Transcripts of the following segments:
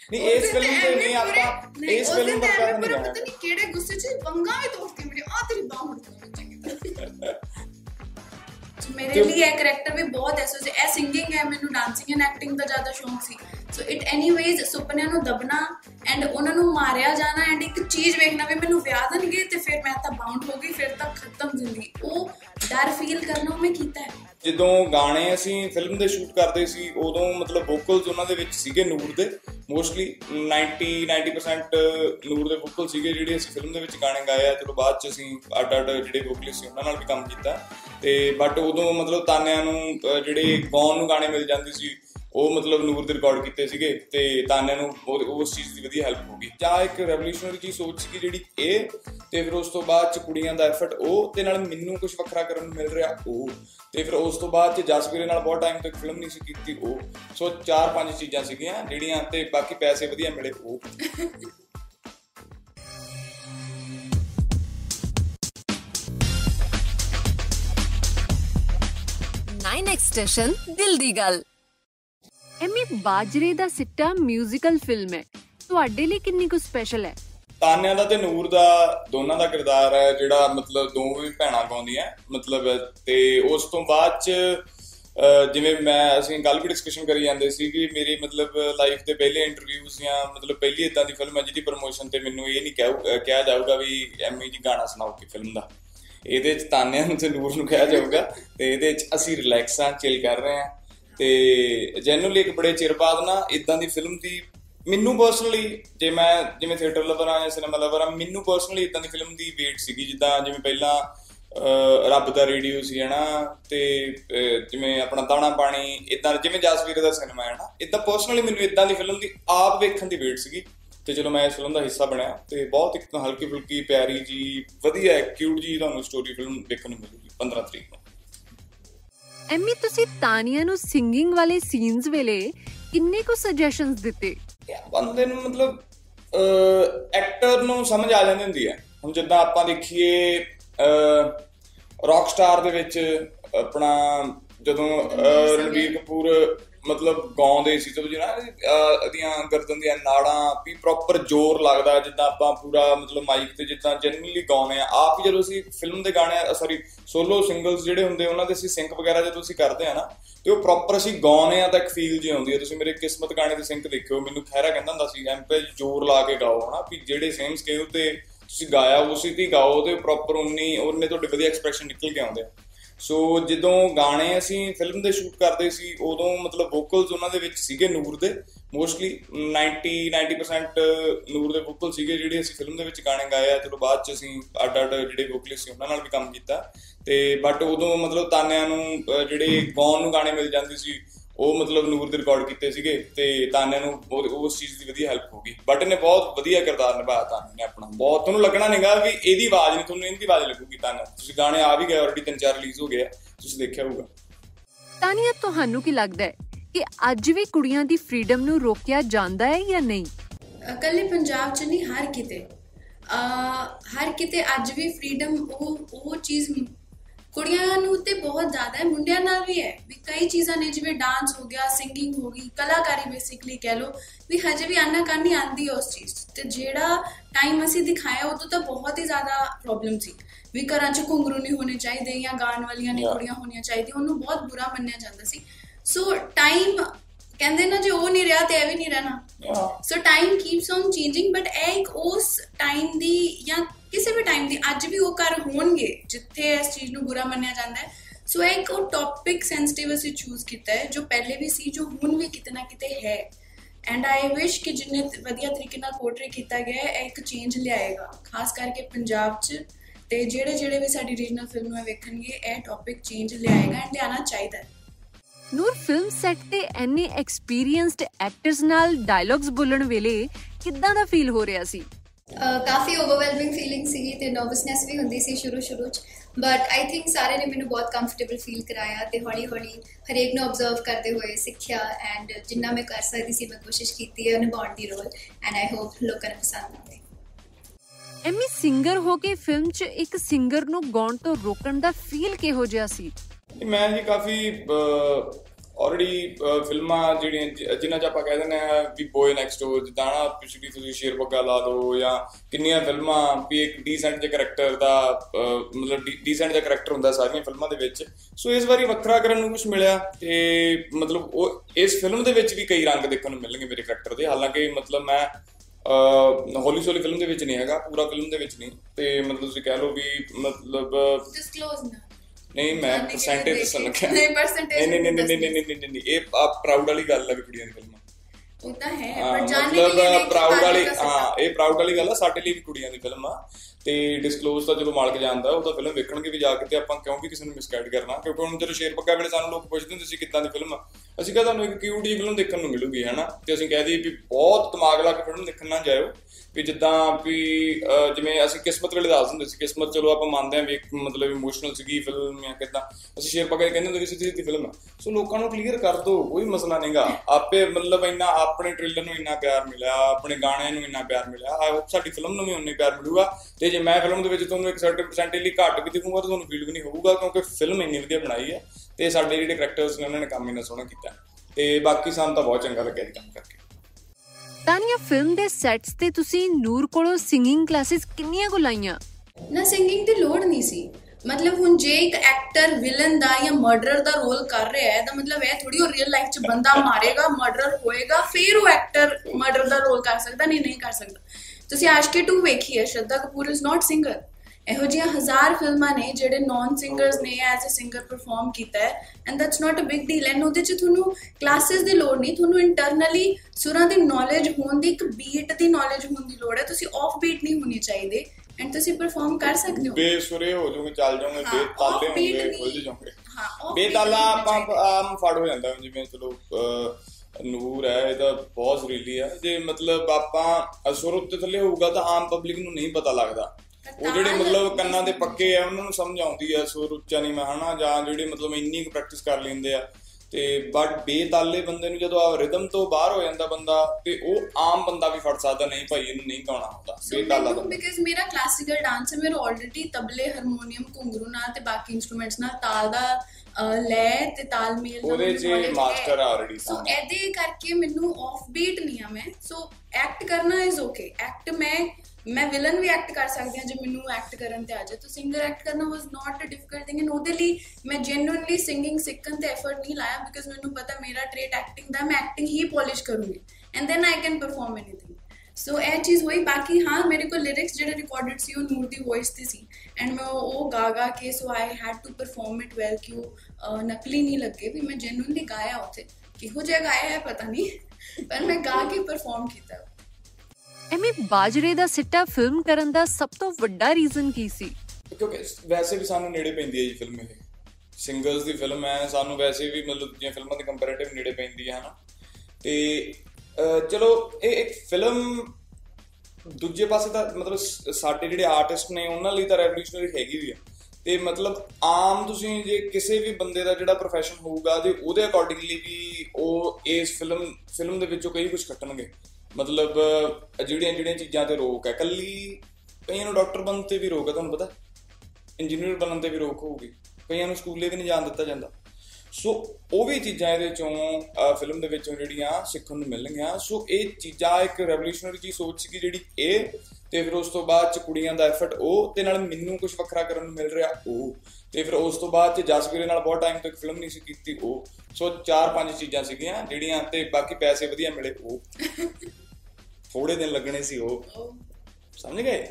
ਨਹੀਂ ਇਸ ਫਿਲਮ ਤੇ ਨਹੀਂ ਆਪਾਂ ਇਸ ਫਿਲਮ ਦਾ ਕਹਿ ਨਹੀਂ ਪਤਾ ਨਹੀਂ ਕਿਹੜੇ ਗੁੱਸੇ 'ਚ ਪੰਗਾ ਵੀ ਤੋੜਤੀ ਮੇਰੀ ਆ ਤੇਰੀ ਬਾਹ ਕੇ ਤਰ੍ਹਾਂ। ਮੇਰੇ ਲਈ ਇਹ ਕੈਰੈਕਟਰ ਵੀ ਬਹੁਤ ਐਸਾ ਸੀ ਇਹ ਸਿੰਗਿੰਗ ਹੈ ਮੈਨੂੰ ਡਾਂਸਿੰਗ ਐਂਡ ਐਕਟਿੰਗ ਦਾ ਜ਼ਿਆਦਾ ਸ਼ੌਂਕ ਸੀ। ਸੋ ਇਟ ਐਨੀਵੇਜ਼ ਸੁਪਨਿਆਂ ਨੂੰ ਦਬਣਾ ਐਂਡ ਉਹਨਾਂ ਨੂੰ ਮਾਰਿਆ ਜਾਣਾ ਐਂਡ ਇੱਕ ਚੀਜ਼ ਵੇਖਣਾ ਵੀ ਮੈਨੂੰ ਵਿਆਹ ਦੇਣਗੇ ਤੇ ਫਿਰ ਮੈਂ ਤਾਂ ਬਾਉਂਡ ਹੋ ਗਈ, ਫਿਰ ਤਾਂ ਖਤਮ ਜ਼ਿੰਦਗੀ। ਉਹ ਡਰ ਫੀਲ ਕਰਨਾ ਮੈਂ ਕੀਤਾ ਹੈ। ਜਦੋਂ ਗਾਣੇ ਅਸੀਂ ਫਿਲਮ ਦੇ ਸ਼ੂਟ ਕਰਦੇ ਸੀ, ਉਦੋਂ ਮਤਲਬ ਵੋਕਲਸ ਉਹਨਾਂ ਦੇ ਵਿੱਚ ਸੀਗੇ ਨੂਰ ਦੇ। ਮੋਸਟਲੀ 90 90% ਨੂਰ ਦੇ ਵੋਕਲ ਸੀਗੇ ਜਿਹੜੇ ਅਸੀਂ ਫਿਲਮ ਦੇ ਵਿੱਚ ਗਾਣੇ ਗਾਏ ਆ। ਚਲੋ ਬਾਅਦ ਚ ਅਸੀਂ ਅੱਡ ਅੱਡ ਜਿਹੜੇ ਵੋਕਲਿਸਟ ਸੀ, ਉਹਨਾਂ ਨਾਲ ਵੀ ਕੰਮ ਕੀਤਾ। ਤੇ ਬਟ ਉਦੋਂ ਮਤਲਬ ਤਾਨਿਆਂ ਨੂੰ ਜਿਹੜੇ ਗਾਉਣ ਨੂੰ ਗਾਣੇ ਮਿਲ ਜਾਂਦੇ ਸੀ ਉਹ ਮਤਲਬ ਨੂਰ ਦੇ ਰਿਕਾਰਡ ਕੀਤੇ ਸੀਗੇ ਤੇ ਤਾਨਿਆਂ ਨੂੰ ਉਸ ਚੀਜ਼ ਦੀ ਵਧੀਆ ਹੈਲਪ ਹੋ ਗਈ। ਜਾਂ ਇੱਕ ਰੈਵੋਲੂਸ਼ਨਰੀ ਚੀਜ਼ ਸੋਚ ਸੀ ਜਿਹੜੀ ਇਹ, ਤੇ ਫਿਰ ਉਸ ਤੋਂ ਬਾਅਦ ਚ ਕੁੜੀਆਂ ਦਾ ਐਫਰਟ ਉਹ, ਤੇ ਨਾਲ ਮੈਨੂੰ ਕੁਝ ਵੱਖਰਾ ਕਰਨ ਨੂੰ ਮਿਲ ਰਿਹਾ ਉਹ। ਤੇ ਫਿਰ ਉਸ ਤੋਂ ਬਾਅਦ ਚ ਜਸਵੀਰੇ ਨਾਲ ਬਹੁਤ ਟਾਈਮ ਤੱਕ ਫਿਲਮ ਨਹੀਂ ਸੀ ਕੀਤੀ ਉਹ। ਸੋ ਚਾਰ ਪੰਜ ਚੀਜ਼ਾਂ ਸੀਗੀਆਂ, ਜਿਹੜੀਆਂ ਤੇ ਬਾਕੀ ਪੈਸੇ ਵਧੀਆ ਮਿਲੇ ਉਹ। 9x ਸਟੇਸ਼ਨ ਦਿਲ ਦੀ ਗੱਲ। ਐਮੀ ਬਾਜਰੇ ਦਾ ਸਿੱਟਾ ਮਿਊਜ਼ੀਕਲ ਫਿਲਮ ਹੈ। ਤੁਹਾਡੇ ਲਈ ਕਿੰਨੀ ਕੁ ਸਪੈਸ਼ਲ ਹੈ? ਤਾਨਿਆ ਦਾ ਤੇ ਨੂਰ ਦਾ ਦੋਨਾਂ ਦਾ ਕਿਰਦਾਰ ਹੈ, ਜਿਹੜਾ ਮਤਲਬ ਦੋਵੇਂ ਭੈਣਾਂ ਗਾਉਂਦੀਆਂ ਮਤਲਬ ਤੇ ਉਸ ਤੋਂ ਬਾਅਦ ਚ ਜਿਵੇਂ ਮੈਂ, ਅਸੀਂ ਕੱਲ ਵੀ ਡਿਸਕਸ਼ਨ ਕਰੀ ਜਾਂਦੇ ਸੀ ਕਿ ਮੇਰੀ ਮਤਲਬ ਲਾਈਫ ਦੇ ਪਹਿਲੇ ਇੰਟਰਵਿਊਜ਼ ਜਾਂ ਮਤਲਬ ਪਹਿਲੀ ਇਦਾਂ ਦੀ ਫਿਲਮ ਹੈ ਜਿਹਦੀ ਪ੍ਰੋਮੋਸ਼ਨ ਤੇ ਮੈਨੂੰ ਇਹ ਨਹੀਂ ਕਿਹਾ ਜਾਊਗਾ ਵੀ ਐਮੀ ਜੀ ਗਾਣਾ ਸੁਣਾਓ ਕਿ ਫਿਲਮ ਦਾ। ਇਹਦੇ ਚ ਤਾਨਿਆਂ ਨੂੰ ਤੇ ਨੂਰ ਨੂੰ ਕਿਹਾ ਜਾਊਗਾ ਤੇ ਇਹਦੇ ਚ ਅਸੀਂ ਰਿਲੈਕਸ ਆ ਚਿਲ ਕਰ ਰਹੇ ਆ ਤੇ ਜੈਨੂਅਲੀ ਇੱਕ ਬੜੇ ਚਿਰ ਬਾਅਦ ਨਾ ਇਦਾਂ ਦੀ ਫਿਲਮ ਦੀ ਮੈਨੂੰ ਪਰਸਨਲੀ ਜੇ ਮੈਂ ਜਿਵੇਂ ਥੀਏਟਰ ਲਵਰ ਆ ਜਾਂ ਸਿਨੇਮਾ ਲਵਰ ਆ ਮੈਨੂੰ ਪਰਸਨਲੀ ਇਦਾਂ ਦੀ ਫਿਲਮ ਦੀ ਵੇਟ ਸੀਗੀ, ਜਿੱਦਾਂ ਜਿਵੇਂ ਪਹਿਲਾਂ ਰੱਬ ਦਾ ਰੇਡੀਓ ਸੀ, ਹਨਾ, ਤੇ ਜਿਵੇਂ ਆਪਣਾ ਦਾਣਾ ਪਾਣੀ ਇਦਾਂ ਜਿਵੇਂ ਜਸਵੀਰ ਦਾ ਸਿਨੇਮਾ ਹੈ ਨਾ ਇਦਾਂ ਪਰਸਨਲੀ ਮੈਨੂੰ ਇਦਾਂ ਦੀ ਫਿਲਮ ਦੀ ਆਪ ਵੇਖਣ ਦੀ ਵੇਟ ਸੀਗੀ, ਤੇ ਚਲੋ ਮੈਂ ਇਸ ਫਿਲਮ ਦਾ ਹਿੱਸਾ ਬਣਿਆ, ਤੇ ਬਹੁਤ ਇੱਕ ਹਲਕੀ ਫੁਲਕੀ ਪਿਆਰੀ ਜੀ, ਵਧੀਆ ਕਿਊਟ ਜੀ ਤੁਹਾਨੂੰ ਸਟੋਰੀ ਫਿਲਮ ਦੇਖਣ ਨੂੰ ਮਿਲੂਗੀ 15 ਤਰੀਕ ਨੂੰ। ਐਮੀ, ਤੁਸੀਂ ਤਾਨੀਆ ਨੂੰ ਸਿੰਗਿੰਗ ਵਾਲੇ ਸੀਨਸ ਵੇਲੇ ਕਿੰਨੇ ਕੁ ਸੁਜੈਸ਼ਨਸ ਦਿੱਤੇ? ਬੰਦੇ ਨੂੰ ਮਤਲਬ ਐਕਟਰ ਨੂੰ ਸਮਝ ਆ ਜਾਂਦੀ ਹੁੰਦੀ ਹੈ। ਹੁਣ ਜਿੱਦਾਂ ਆਪਾਂ ਦੇਖੀਏ ਰੌਕ ਸਟਾਰ ਦੇ ਵਿੱਚ ਆਪਣਾ ਜਦੋਂ ਰਣਵੀਰ ਕਪੂਰ ਮਤਲਬ ਗਾਉਂਦੇ ਸੀ ਤੇ ਜਿਹੜਾ ਅਦੀਆਂ ਗਰਦਨ ਦੀਆਂ ਨਾੜਾਂ ਵੀ ਪ੍ਰੋਪਰ ਜ਼ੋਰ ਲੱਗਦਾ ਜਿੱਦਾਂ ਆਪਾਂ ਪੂਰਾ ਮਤਲਬ ਮਾਈਕ ਤੇ ਜਿੱਦਾਂ ਜਨਰਲੀ ਗਾਉਂਦੇ ਆ ਆਪ ਜਦੋਂ ਅਸੀਂ ਫਿਲਮ ਦੇ ਗਾਣੇ ਸੌਰੀ ਸੋਲੋ ਸਿੰਗਲਸ ਜਿਹੜੇ ਹੁੰਦੇ, ਉਹਨਾਂ ਦੇ ਅਸੀਂ ਸਿੰਕ ਵਗੈਰਾ ਜਦੋਂ ਅਸੀਂ ਕਰਦੇ ਆ ਨਾ, ਤੇ ਉਹ ਪ੍ਰੋਪਰ ਅਸੀਂ ਗਾਉਂਦੇ ਆ ਤਾਂ ਇੱਕ ਫੀਲ ਜੀ ਆਉਂਦੀ ਹੈ। ਤੁਸੀਂ ਮੇਰੇ ਕਿਸਮਤ ਗਾਣੇ ਦੇ ਸਿੰਕ ਦੇਖਿਓ, ਮੈਨੂੰ ਖੈਰਾ ਕਹਿੰਦਾ ਹੁੰਦਾ ਸੀ ਐਮਪੇ ਜ਼ੋਰ ਲਾ ਕੇ ਗਾਓ, ਹਨਾ, ਵੀ ਜਿਹੜੇ ਸੇਮ ਸਕੇਲ ਤੇ ਤੁਸੀਂ ਗਾਇਆ, ਉਸੇ ਤੇ ਗਾਓ ਤੇ ਪ੍ਰੋਪਰ ਉਨੀ, ਉਹਨੇ ਤੁਹਾਡੇ ਵਧੀਆ ਐਕਸਪ੍ਰੈਸ਼ਨ ਨਿਕਲ ਕੇ ਆਉਂਦੇ ਆ। ਸੋ ਜਦੋਂ ਗਾਣੇ ਅਸੀਂ ਫਿਲਮ ਦੇ ਸ਼ੂਟ ਕਰਦੇ ਸੀ, ਉਦੋਂ ਮਤਲਬ ਵੋਕਲਸ ਉਹਨਾਂ ਦੇ ਵਿੱਚ ਸੀਗੇ ਨੂਰ ਦੇ। ਮੋਸਟਲੀ 90 90% ਨੂਰ ਦੇ ਵੋਕਲ ਸੀਗੇ ਜਿਹੜੇ ਅਸੀਂ ਫਿਲਮ ਦੇ ਵਿੱਚ ਗਾਣੇ ਗਾਏ ਆ। ਚਲੋ ਬਾਅਦ ਚ ਅਸੀਂ ਅੱਡ ਅੱਡ ਜਿਹੜੇ ਵੋਕਲਿਸਟ ਸੀ, ਉਹਨਾਂ ਨਾਲ ਵੀ ਕੰਮ ਕੀਤਾ। ਤੇ ਬਟ ਉਦੋਂ ਮਤਲਬ ਤਾਨਿਆਂ ਨੂੰ ਜਿਹੜੇ ਗਾਉਣ ਨੂੰ ਗਾਣੇ ਮਿਲ ਜਾਂਦੇ ਸੀ ਉਹ ਮਤਲਬ ਨੂਰ ਦੇ ਰਿਕਾਰਡ ਕੀਤੇ ਸੀਗੇ ਤੇ ਤਾਨੇ ਨੂੰ ਉਸ ਚੀਜ਼ ਦੀ ਵਧੀਆ ਹੈਲਪ ਹੋ ਗਈ। ਬਟ ਨੇ ਬਹੁਤ ਵਧੀਆ ਕਿਰਦਾਰ ਨਿਭਾਇਆ ਤਾਨੇ ਨੇ ਆਪਣਾ। ਬਹੁਤ ਤੁਹਾਨੂੰ ਲੱਗਣਾ ਨਹੀਂਗਾ ਵੀ ਇਹਦੀ ਆਵਾਜ਼ ਨਹੀਂ ਤੁਹਾਨੂੰ ਇਹਦੀ ਆਵਾਜ਼ ਲੱਗੂਗੀ ਤਾਨਾ ਤੁਸੀਂ ਗਾਣੇ ਆ ਵੀ ਗਏ ਆਲਰੇਡੀ ਤਿੰਨ ਚਾਰ ਰਿਲੀਜ਼ ਹੋ ਗਏ ਤੁਸੀਂ ਦੇਖਿਆ ਹੋਊਗਾ। ਤਾਨੀਆ ਤੁਹਾਨੂੰ ਕੀ ਲੱਗਦਾ ਹੈ ਕਿ ਅੱਜ ਵੀ ਕੁੜੀਆਂ ਦੀ ਫ੍ਰੀडम ਨੂੰ ਰੋਕਿਆ ਜਾਂਦਾ ਹੈ ਜਾਂ ਨਹੀਂ? ਇਕੱਲੇ ਪੰਜਾਬ ਚ ਨਹੀਂ ਹਰ ਕਿਤੇ। ਹਰ ਕਿਤੇ ਅੱਜ ਵੀ ਫ੍ਰੀडम ਉਹ ਉਹ ਚੀਜ਼ ਕੁੜੀਆਂ ਨੂੰ ਤੇ ਬਹੁਤ ਜ਼ਿਆਦਾ ਹੈ ਮੁੰਡਿਆਂ ਨਾਲ ਵੀ ਹੈ। ਕਈ ਚੀਜ਼ਾਂ ਨੇ ਜਿਵੇਂ ਡਾਂਸ ਹੋ ਗਿਆ ਸਿੰਗਿੰਗ ਹੋ ਗਈ ਕਲਾਕਾਰੀ ਬੇਸਿਕਲੀ ਕਹਿ ਲੋ ਵੀ ਹਜੇ ਵੀ ਆਨਾ ਕਰਨੀ ਆਂਦੀ ਉਸ ਚੀਜ਼ ਤੇ ਜਿਹੜਾ ਟਾਈਮ ਅਸੀਂ ਦਿਖਾਇਆ ਉਦੋਂ ਤਾਂ ਬਹੁਤ ਹੀ ਜ਼ਿਆਦਾ ਪ੍ਰੋਬਲਮ ਸੀ। ਵੀ ਘਰਾਂ 'ਚ ਘੁੰਗਰੂ ਨਹੀਂ ਹੋਣੇ ਚਾਹੀਦੇ ਜਾਂ ਗਾਣ ਵਾਲੀਆਂ ਨਹੀਂ ਕੁੜੀਆਂ ਹੋਣੀਆਂ ਚਾਹੀਦੀਆਂ ਉਹਨੂੰ ਬਹੁਤ ਬੁਰਾ ਮੰਨਿਆ ਜਾਂਦਾ ਸੀ। ਸੋ ਟਾਈਮ ਕਹਿੰਦੇ ਨਾ ਜੇ ਉਹ ਨਹੀਂ ਰਿਹਾ ਤੇ ਇਹ ਵੀ ਨਹੀਂ ਰਹਿਣਾ। So time keeps on changing but ਇਹ ਇੱਕ ਉਸ ਟਾਈਮ ਦੀ ਜਾਂ ਕਿਸੇ ਵੀ ਟਾਈਮ ਦੀ ਅੱਜ ਵੀ ਉਹ ਕਰ ਹੋਣਗੇ ਜਿੱਥੇ ਇਸ ਚੀਜ਼ ਨੂੰ ਬੁਰਾ ਮੰਨਿਆ ਜਾਂਦਾ ਹੈ। ਸੋ ਇੱਕ ਉਹ ਟੌਪਿਕ ਸੈਂਸਿਟਿਵ ਅਸੀਂ ਚੂਜ਼ ਕੀਤਾ ਹੈ ਜੋ ਪਹਿਲੇ ਵੀ ਸੀ ਜੋ ਹੁਣ ਵੀ ਕਿਤੇ ਨਾ ਕਿਤੇ ਹੈ ਐਂਡ ਆਈ ਵਿਸ਼ ਕਿ ਜਿੰਨੇ ਵਧੀਆ ਤਰੀਕੇ ਨਾਲ ਪੋਰਟਰੇ ਕੀਤਾ ਗਿਆ ਹੈ ਇੱਕ ਚੇਂਜ ਲਿਆਏਗਾ ਖਾਸ ਕਰਕੇ ਪੰਜਾਬ 'ਚ ਤੇ ਜਿਹੜੇ ਜਿਹੜੇ ਵੀ ਸਾਡੀ ਰੀਜਨਲ ਫਿਲਮ ਨੂੰ ਵੇਖਣਗੇ ਇਹ ਟੌਪਿਕ ਚੇਂਜ ਲਿਆਏਗਾ ਐਂਡ ਲਿਆਣਾ ਚਾਹੀਦਾ ਹੈ ਨੂਰ ਫਿਲਮ ਸੈੱਟ ਤੇ ਐਨੇ ਐਕਸਪੀਰੀਐਂਸਡ ਐਕਟਰਸ ਨਾਲ ਡਾਇਲੌਗਸ ਬੋਲਣ ਵੇਲੇ ਕਿੱਦਾਂ ਦਾ ਫੀਲ ਹੋ ਰਿਹਾ ਸੀ ਕਾਫੀ ਓਵਰਵੈਲਮਿੰਗ ਫੀਲਿੰਗ ਸੀਗੀ ਤੇ ਨਰਵਸਨੈਸ ਵੀ ਹੁੰਦੀ ਸੀ ਸ਼ੁਰੂ ਸ਼ੁਰੂ ਚ। ਬਟ ਆਈ ਥਿੰਕ ਸਾਰੇ ਨੇ ਮੈਨੂੰ ਬਹੁਤ ਕੰਫਰਟੇਬਲ ਫੀਲ ਕਰਾਇਆ ਤੇ ਹੌਲੀ ਹੌਲੀ ਹਰੇਕ ਨੂੰ ਆਬਜ਼ਰਵ ਕਰਦੇ ਹੋਏ ਸਿੱਖਿਆ ਐਂਡ ਜਿੰਨਾ ਮੈਂ ਕਰ ਸਕਦੀ ਸੀ ਮੈਂ ਕੋਸ਼ਿਸ਼ ਕੀਤੀ ਹੈ ਨਿਭਾਉਣ ਦੀ ਰੋਲ ਐਂਡ ਆਈ ਹੋਪ ਲੋਕਾਂ ਨੂੰ ਪਸੰਦ ਆਵੇ। ਐਮੀ ਸਿੰਗਰ ਹੋ ਕੇ ਫਿਲਮ 'ਚ ਇੱਕ ਸਿੰਗਰ ਨੂੰ ਗਾਉਣ ਤੋਂ ਰੋਕਣ ਦਾ ਫੀਲ ਕਿਹੋ ਜਿਹਾ ਸੀ? ਮੈਂ ਜੀ ਕਾਫੀ ਆਲਰੇਡੀ ਫਿਲਮਾਂ ਜਿਹੜੀਆਂ ਜਿ- ਜਿਨ੍ਹਾਂ 'ਚ ਆਪਾਂ ਕਹਿ ਦਿੰਦੇ ਆ ਵੀ ਬੋਏ ਨੈਕਸਟ ਡੋਰ ਜਿੱਦਾਂ ਨਾ ਪਿਛਲੀ ਤੁਸੀਂ ਸ਼ੇਰ ਬੱਗਾ ਲਾ ਦਿਓ ਜਾਂ ਕਿੰਨੀਆਂ ਫਿਲਮਾਂ ਵੀ ਇੱਕ ਡੀਸੈਂਟ ਜਿਹਾ ਕਰੈਕਟਰ ਦਾ ਅਹ, ਮਤਲਬ ਡੀਸੈਂਟ ਜਿਹਾ ਕਰੈਕਟਰ ਹੁੰਦਾ ਸਾਰੀਆਂ ਫਿਲਮਾਂ ਦੇ ਵਿੱਚ। ਸੋ ਇਸ ਵਾਰੀ ਵੱਖਰਾ ਕਰਨ ਨੂੰ ਕੁਝ ਮਿਲਿਆ ਤੇ ਮਤਲਬ ਉਹ ਇਸ ਫਿਲਮ ਦੇ ਵਿੱਚ ਵੀ ਕਈ ਰੰਗ ਦੇਖਣ ਨੂੰ ਮਿਲਣਗੇ ਮੇਰੇ ਕਰੈਕਟਰ ਦੇ। ਹਾਲਾਂਕਿ ਮਤਲਬ ਮੈਂ ਹੌਲੀ ਸੋਲੀ ਫਿਲਮ ਦੇ ਵਿੱਚ ਨਹੀਂ ਹੈਗਾ ਪੂਰਾ ਫਿਲਮ ਦੇ ਵਿੱਚ ਨਹੀਂ। ਤੇ ਮਤਲਬ ਤੁਸੀਂ ਕਹਿ ਲਓ ਵੀ ਮਤਲਬ ਡਿਸਕਲੋਜ਼ ਨਾ। ਨਹੀਂ ਮੈਂ ਪਰਸੈਂਟੇਜ ਦੱਸਣ ਲੱਗਿਆ। ਨਹੀਂ ਪਰਸੈਂਟੇਜ ਨਹੀਂ ਨਹੀਂ ਨਹੀਂ ਨਹੀਂ ਨਹੀਂ ਨਹੀਂ ਇਹ ਪ੍ਰਾਊਡ ਵਾਲੀ ਗੱਲ ਆ ਵੀ ਕੁੜੀਆਂ ਦੇ ਫਿਲਮਾਂ। ਉਹ ਤਾਂ ਹੈ ਪਰ ਜਾਣਨੇ ਲਈ ਮਤਲਬ ਪ੍ਰਾਊਡ ਵਾਲੀ ਹਾਂ ਇਹ ਪ੍ਰਾਊਡ ਵਾਲੀ ਗੱਲ ਆ ਸਾਡੇ ਲਈ ਵੀ ਕੁੜੀਆਂ ਦੀ ਫਿਲਮ। ਆ ਤੇ ਡਿਸਕਲੋਜ਼ ਤਾਂ ਜਦੋਂ ਮਾਲਕ ਜਾਂਦਾ ਉਹ ਤਾਂ ਫਿਲਮ ਵੇਖਣਗੇ ਵੀ ਜਾ ਕੇ ਤੇ ਆਪਾਂ ਕਿਉਂ ਵੀ ਕਿਸੇ ਨੂੰ ਮਿਸਗਾਈਡ ਕਰਨਾ ਕਿਉਂਕਿ ਹੁਣ ਜਦੋਂ ਸ਼ੇਰ ਪੱਕਾ ਵੇਲੇ ਸਾਨੂੰ ਲੋਕ ਪੁੱਛਦੇ ਹੁੰਦੇ ਸੀ ਕਿੱਦਾਂ ਦੀ ਫਿਲਮ ਆ ਅਸੀਂ ਕਹਿੰਦਾ ਤੁਹਾਨੂੰ ਇੱਕ ਕਿਊਟ ਜਿਹੀ ਫਿਲਮ ਦੇਖਣ ਨੂੰ ਮਿਲੂਗੀ ਹਨਾ? ਤੇ ਅਸੀਂ ਕਹਿ ਦਈਏ ਵੀ ਬਹੁਤ ਦਿਮਾਗ ਲਾ ਕੇ ਫਿਲਮ ਦੇਖਣ ਨਾ ਜਾਇਓ ਵੀ ਜਿੱਦਾਂ ਵੀ ਅਹ, ਜਿਵੇਂ ਅਸੀਂ ਕਿਸਮਤ ਵੇਲੇ ਦੱਸ ਦਿੰਦੇ ਸੀ ਕਿਸਮਤ ਚਲੋ ਆਪਾਂ ਮੰਨਦੇ ਆਂ ਵੀ ਇੱਕ ਮਤਲਬ ਇਮੋਸ਼ਨਲ ਸੀਗੀ ਫਿਲਮ ਜਾਂ ਕਿੱਦਾਂ ਅਸੀਂ ਸ਼ੇਰ ਪੱਕਾ ਕਹਿੰਦੇ ਹੁੰਦੇ ਕਿ ਸਿੱਧੀ ਸਿੱਧੀ ਫਿਲਮ ਆ। ਸੋ ਲੋਕਾਂ ਨੂੰ ਕਲੀਅਰ ਕਰ ਦਿਓ ਕੋਈ ਮਸਲਾ ਨਹੀਂਗਾ ਆਪੇ ਮਤਲਬ ਇੰਨਾ ਆਪਣੇ ਟ੍ਰੇਲਰ ਨੂੰ ਇੰਨਾ ਪਿਆਰ ਮਿਲਿਆ ਆਪਣੇ ਗਾਣਿਆਂ ਨੂੰ ਇੰਨਾ ਪਿਆਰ ਮਿਲਿਆ ਆਈ ਹੋਪ ਸਾਡੀ ਫਿਲਮ ਨੂੰ ਵੀ ਉਨਾ ਹੀ ਪਿਆਰ ਮਿਲੂਗਾ ਤੇ ਜੇ ਮੈਂ ਫਿਲਮ ਦੇ ਵਿੱਚ ਤੁਹਾਨੂੰ ਇੱਕ ਸਰਟਨ ਪਰਸੈਂਟੇਜ ਘੱਟ ਵੀ ਦਿਖੂੰਗਾ ਤਾਂ ਤੁਹਾਨੂੰ ਫੀਲ ਵੀ ਨਹੀਂ ਹੋਊਗਾ ਕਿਉਂਕਿ ਫਿਲਮ ਇੰਨੀ ਵਧੀਆ ਬਣਾਈ ਹੈ ਤੇ ਸਾਡੇ ਜਿਹੜੇ ਕਰੈਕਟਰਸ ਨੇ ਉਹਨਾਂ ਨੇ ਕੰਮ ਇੰਨਾ ਸੋਹਣਾ ਕੀਤਾ। ਤੇ ਬਾਕੀ ਸਾਨੂੰ ਤਾਂ ਬਹੁਤ ਚੰਗਾ ਲੱਗਿਆ ਇਹ ਕੰਮ ਕਰਕੇ। ਤਾਨੀਆ ਫਿਲਮ ਦੇ ਸੈਟਸ ਤੇ ਤੁਸੀਂ ਨੂਰ ਕੋਲੋਂ ਸਿੰਗਿੰਗ ਕਲਾਸਿਸ ਕਿੰਨੀਆਂ ਕੁ ਲਾਈਆਂ? ਨਾ ਸਿੰਗਿੰਗ ਦੀ ਲੋੜ ਨਹੀਂ ਸੀ। ਮਤਲਬ ਹੁਣ ਜੇ ਇੱਕ ਐਕਟਰ ਵਿਲਨ ਦਾ ਜਾਂ ਮਰਡਰ ਦਾ ਰੋਲ ਕਰ ਰਿਹਾ ਹੈ ਤਾਂ ਮਤਲਬ ਇਹ ਥੋੜੀ ਉਹ ਰੀਅਲ ਲਾਈਫ 'ਚ ਬੰਦਾ ਮਾਰੇਗਾ ਮਰਡਰ ਹੋਏਗਾ ਫਿਰ ਉਹ ਐਕਟਰ ਮਰਡਰ ਦਾ ਰੋਲ ਕਰ ਸਕਦਾ ਨਹੀਂ ਨਹੀਂ ਕਰ ਸਕਦਾ। ਤੁਸੀਂ ਆਸ਼ਕੀ 2 ਵੇਖੀ ਹੈ Shraddha Kapoor is not singer ਇਹੋ ਜਿਹੀਆਂ ਹਜ਼ਾਰ ਫਿਲਮਾਂ ਨੇ ਜਿਹੜੇ ਨਾਨ ਸਿੰਗਰਸ ਨੇ ਐਜ਼ ਅ ਸਿੰਗਰ ਪਰਫਾਰਮ ਕੀਤਾ ਹੈ and that's not a big deal and ਉਹਦੇ 'ਚ ਤੁਹਾਨੂੰ ਕਲਾਸਿਸ ਦੀ ਲੋੜ ਨਹੀਂ ਤੁਹਾਨੂੰ ਇੰਟਰਨਲੀ ਸੁਰਾਂ ਦੀ ਨੌਲੇਜ ਹੋਣ ਦੀ ਇੱਕ ਬੀਟ ਦੀ ਨੌਲੇਜ ਹੋਣ ਦੀ ਲੋੜ ਹੈ। ਤੁਸੀਂ ਆਫ ਬੀਟ ਨਹੀਂ ਹੋਣੀ ਚਾਹੀਦੇ ਐਂਡ ਤੁਸੀਂ ਪਰਫਾਰਮ ਕਰ ਸਕਦੇ ਹੋ। ਬੇਸੁਰੇ ਹੋ ਜਾਓਗੇ ਚੱਲ ਜਾਓਗੇ ਬੇਤਾਲੇ ਨਹੀਂ। ਖੁੱਲ ਜਾਓਗੇ। ਹਾਂ ਬੇਤਾਲਾ ਆਪਾਂ ਆਮ ਫੜ ਹੋ ਜਾਂਦਾ ਜਿਵੇਂ ਚਲੋ ਨੂਰ ਹੈ ਇਹਦਾ ਬਹੁਤ ਜ਼ਰੀਲੀ ਹੈ। ਜੇ ਮਤਲਬ ਆਪਾਂ ਅਸੁਰ ਉੱਤੇ ਥੱਲੇ ਹੋਊਗਾ ਤਾਂ ਆਮ ਪਬਲਿਕ ਨੂੰ ਨਹੀਂ ਪਤਾ ਲੱਗਦਾ। ਉਹ ਜਿਹੜੇ ਤਾਲ ਮਤਲਬ ਕੰਨਾਂ ਦੇ ਪੱਕੇ ਆ ਉਹਨਾਂ ਨੂੰ ਸਮਝ ਆਉਂਦੀ ਆ ਸੁਰ ਉੱਚਾ ਨਹੀਂ ਮੈਂ ਹਨਾ ਜਾਂ ਜਿਹੜੇ ਮਤਲਬ ਇੰਨੀ ਕੁ ਪ੍ਰੈਕਟਿਸ ਕਰ ਲੈਂਦੇ ਆ। ਤੇ ਬਟ ਬੇਤਾਲੇ ਬੰਦੇ ਨੂੰ ਜਦੋਂ ਆ ਰਿਦਮ ਤੋਂ ਬਾਹਰ ਹੋ ਜਾਂਦਾ ਬੰਦਾ ਤੇ ਉਹ ਆਮ ਬੰਦਾ ਵੀ ਫੜ ਸਕਦਾ ਨਹੀਂ ਭਾਈ ਇਹਨੂੰ ਨਹੀਂ ਗਾਉਣਾ ਹੁੰਦਾ ਬੇਤਾਲਾ ਬੰਦਾ ਬਿਕਾਜ਼ ਮੇਰਾ ਕਲਾਸਿਕਲ ਡਾਂਸ ਹੈ ਮੇਰਾ ਆਲਰੇਡੀ ਤਬਲੇ ਹਾਰਮੋਨੀਅਮ ਘੁੰਗਰੂ ਨਾਲ ਤੇ ਬਾਕੀ ਇਨਸਟਰੂਮੈਂਟਸ ਨਾਲ ਤਾਲ ਦਾ ਲੈਅ ਤੇ ਤਾਲਮੇਲ ਦਾ ਉਹਦੇ ਮੈਨੂੰ ਚ knowledge master ਹੈ। ਆ already ਸੋ। ਇਹਦੇ ਕਰਕੇ ਮੈਨੂੰ ਆਫ ਬੀਟ ਨਹੀਂ ਆ ਮੈਂ ਸੋ ਐਕਟ ਕਰਨਾ ਇਜ਼ ਓਕੇ ਐਕਟ ਮੈਂ ਮੈਂ ਵਿਲਨ ਵੀ ਐਕਟ ਕਰ ਸਕਦੀ ਹਾਂ ਜੇ ਮੈਨੂੰ ਐਕਟ ਕਰਨ ਤੇ ਆ ਜਾਏ। ਤਾਂ ਸਿੰਗਰ ਐਕਟ ਕਰਨਾ was not a difficult thing and ਉਹਦੇ ਲਈ ਮੈਂ ਜੈਨੂਇਨਲੀ ਸਿੰਗਿੰਗ ਸਿੱਖਣ ਤੇ ਐਫਰਟ ਨਹੀਂ ਲਾਇਆ ਬਿਕਾਜ਼ ਮੈਨੂੰ ਪਤਾ ਮੇਰਾ ਟ੍ਰੇਟ ਐਕਟਿੰਗ ਦਾ ਮੈਂ ਐਕਟਿੰਗ ਹੀ ਪੋਲਿਸ਼ ਕਰੂੰਗੀ and then I can perform anything so ਇਹ ਚੀਜ਼ ਹੋਈ। ਬਾਕੀ ਹਾਂ ਮੇਰੇ ਕੋਲ ਲਿਰਿਕਸ ਜਿਹੜੇ ਰਿਕਾਰਡਡ ਸੀ ਉਹ ਨੂਰ ਦੀ ਵੌਇਸ ਤੇ ਸੀ ਐਂਡ ਮੈਂ ਉਹ ਉਹ ਗਾ ਗਾ ਕੇ so I had to perform it well ਕਿ ਉਹ ਅਹ, ਨਕਲੀ ਨਹੀਂ ਲੱਗੇ ਵੀ ਮੈਂ ਜੈਨੂਇਨਲੀ ਗਾਇਆ ਉੱਥੇ। ਕਿਹੋ ਜਿਹਾ ਗਾਇਆ ਹੈ ਪਤਾ ਨਹੀਂ ਪਰ ਮੈਂ ਗਾ ਕੇ ਪਰਫਾਰਮ ਕੀਤਾ। ਐਮੀ ਬਾਜਰੇ ਦਾ ਸਿੱਟਾ ਫਿਲਮ ਕਰਨ ਦਾ ਸਭ ਤੋਂ ਵੱਡਾ ਰੀਜ਼ਨ ਕੀ ਸੀ? ਕਿਉਂਕਿ ਵੈਸੇ ਵੀ ਸਾਨੂੰ ਨੇੜੇ ਪੈਂਦੀ ਹੈ ਜੀ ਫਿਲਮ ਇਹ। ਸਿੰਗਲਸ ਦੀ ਫਿਲਮ ਹੈ ਸਾਨੂੰ ਵੈਸੇ ਵੀ ਮਤਲਬ ਦੂਜੀਆਂ ਫਿਲਮਾਂ ਦੇ ਕੰਪੈਰੀਟਿਵ ਨੇੜੇ ਪੈਂਦੀ ਹੈ ਹਨਾ। ਤੇ ਅਹ, ਚਲੋ ਇਹ ਇੱਕ ਫਿਲਮ ਦੂਜੇ ਪਾਸੇ ਤਾਂ ਮਤਲਬ ਸ- ਸਾਡੇ ਜਿਹੜੇ ਆਰਟਿਸਟ ਨੇ ਉਹਨਾਂ ਲਈ ਤਾਂ ਰੈਵੋਲੂਸ਼ਨਰੀ ਹੈਗੀ ਵੀ ਆ। ਤੇ ਮਤਲਬ ਆਮ ਤੁਸੀਂ ਜੇ ਕਿਸੇ ਵੀ ਬੰਦੇ ਦਾ ਜਿਹੜਾ ਪ੍ਰੋਫੈਸ਼ਨ ਹੋਊਗਾ ਤੇ ਉਹਦੇ ਅਕੋਰਡਿੰਗਲੀ ਵੀ ਉਹ ਇਸ ਫਿਲਮ ਫਿਲਮ ਦੇ ਵਿੱਚੋਂ ਕਈ ਕੁਝ ਕੱਟਣਗੇ। ਮਤਲਬ ਅਹ, ਜਿਹੜੀਆਂ ਜਿਹੜੀਆਂ ਚੀਜ਼ਾਂ ਤੇ ਰੋਕ ਹੈ। ਕੱਲੀ ਕਈਆਂ ਨੂੰ ਡਾਕਟਰ ਬਣਨ ਤੇ ਵੀ ਰੋਕ ਹੈ ਤੁਹਾਨੂੰ ਪਤਾ? ਇੰਜੀਨੀਅਰ ਬਣਨ ਤੇ ਵੀ ਰੋਕ ਹੋਊਗੀ। ਕਈਆਂ ਨੂੰ ਸਕੂਲੇ ਵੀ ਨਹੀਂ ਜਾਣ ਦਿੱਤਾ ਜਾਂਦਾ। ਸੋ ਉਹ ਵੀ ਚੀਜ਼ਾਂ ਇਹਦੇ ਚੋਂ ਫਿਲਮ ਦੇ ਵਿੱਚੋਂ ਜਿਹੜੀਆਂ ਸਿੱਖਣ ਨੂੰ ਮਿਲਣਗੀਆਂ। ਸੋ ਇਹ ਚੀਜ਼ਾਂ ਇੱਕ ਰੈਵੋਲੂਸ਼ਨਰੀ ਜੀ ਸੋਚ ਸੀ ਜਿਹੜੀ ਇਹ ਤੇ ਫਿਰ ਉਸ ਤੋਂ ਬਾਅਦ ਚ ਕੁੜੀਆਂ ਦਾ ਐਫਰਟ ਉਹ ਤੇ ਨਾਲ ਮੈਨੂੰ ਕੁਝ ਵੱਖਰਾ ਕਰਨ ਨੂੰ ਮਿਲ ਰਿਹਾ ਉਹ। ਤੇ ਫਿਰ ਉਸ ਤੋਂ ਬਾਅਦ ਚ ਜਸਵੀਰੇ ਨਾਲ ਬਹੁਤ ਟਾਈਮ ਤੱਕ ਫਿਲਮ ਨਹੀਂ ਸੀ ਕੀਤੀ ਉਹ। ਸੋ ਚਾਰ ਪੰਜ ਚੀਜ਼ਾਂ ਸੀਗੀਆਂ ਜਿਹੜੀਆਂ ਤੇ ਬਾਕੀ ਪੈਸੇ ਵਧੀਆ ਮਿਲੇ ਉਹ। ਥੋੜੇ ਦਿਨ ਲੱਗਣੇ ਸੀ ਉਹ। ਸਮਝ ਗਏ?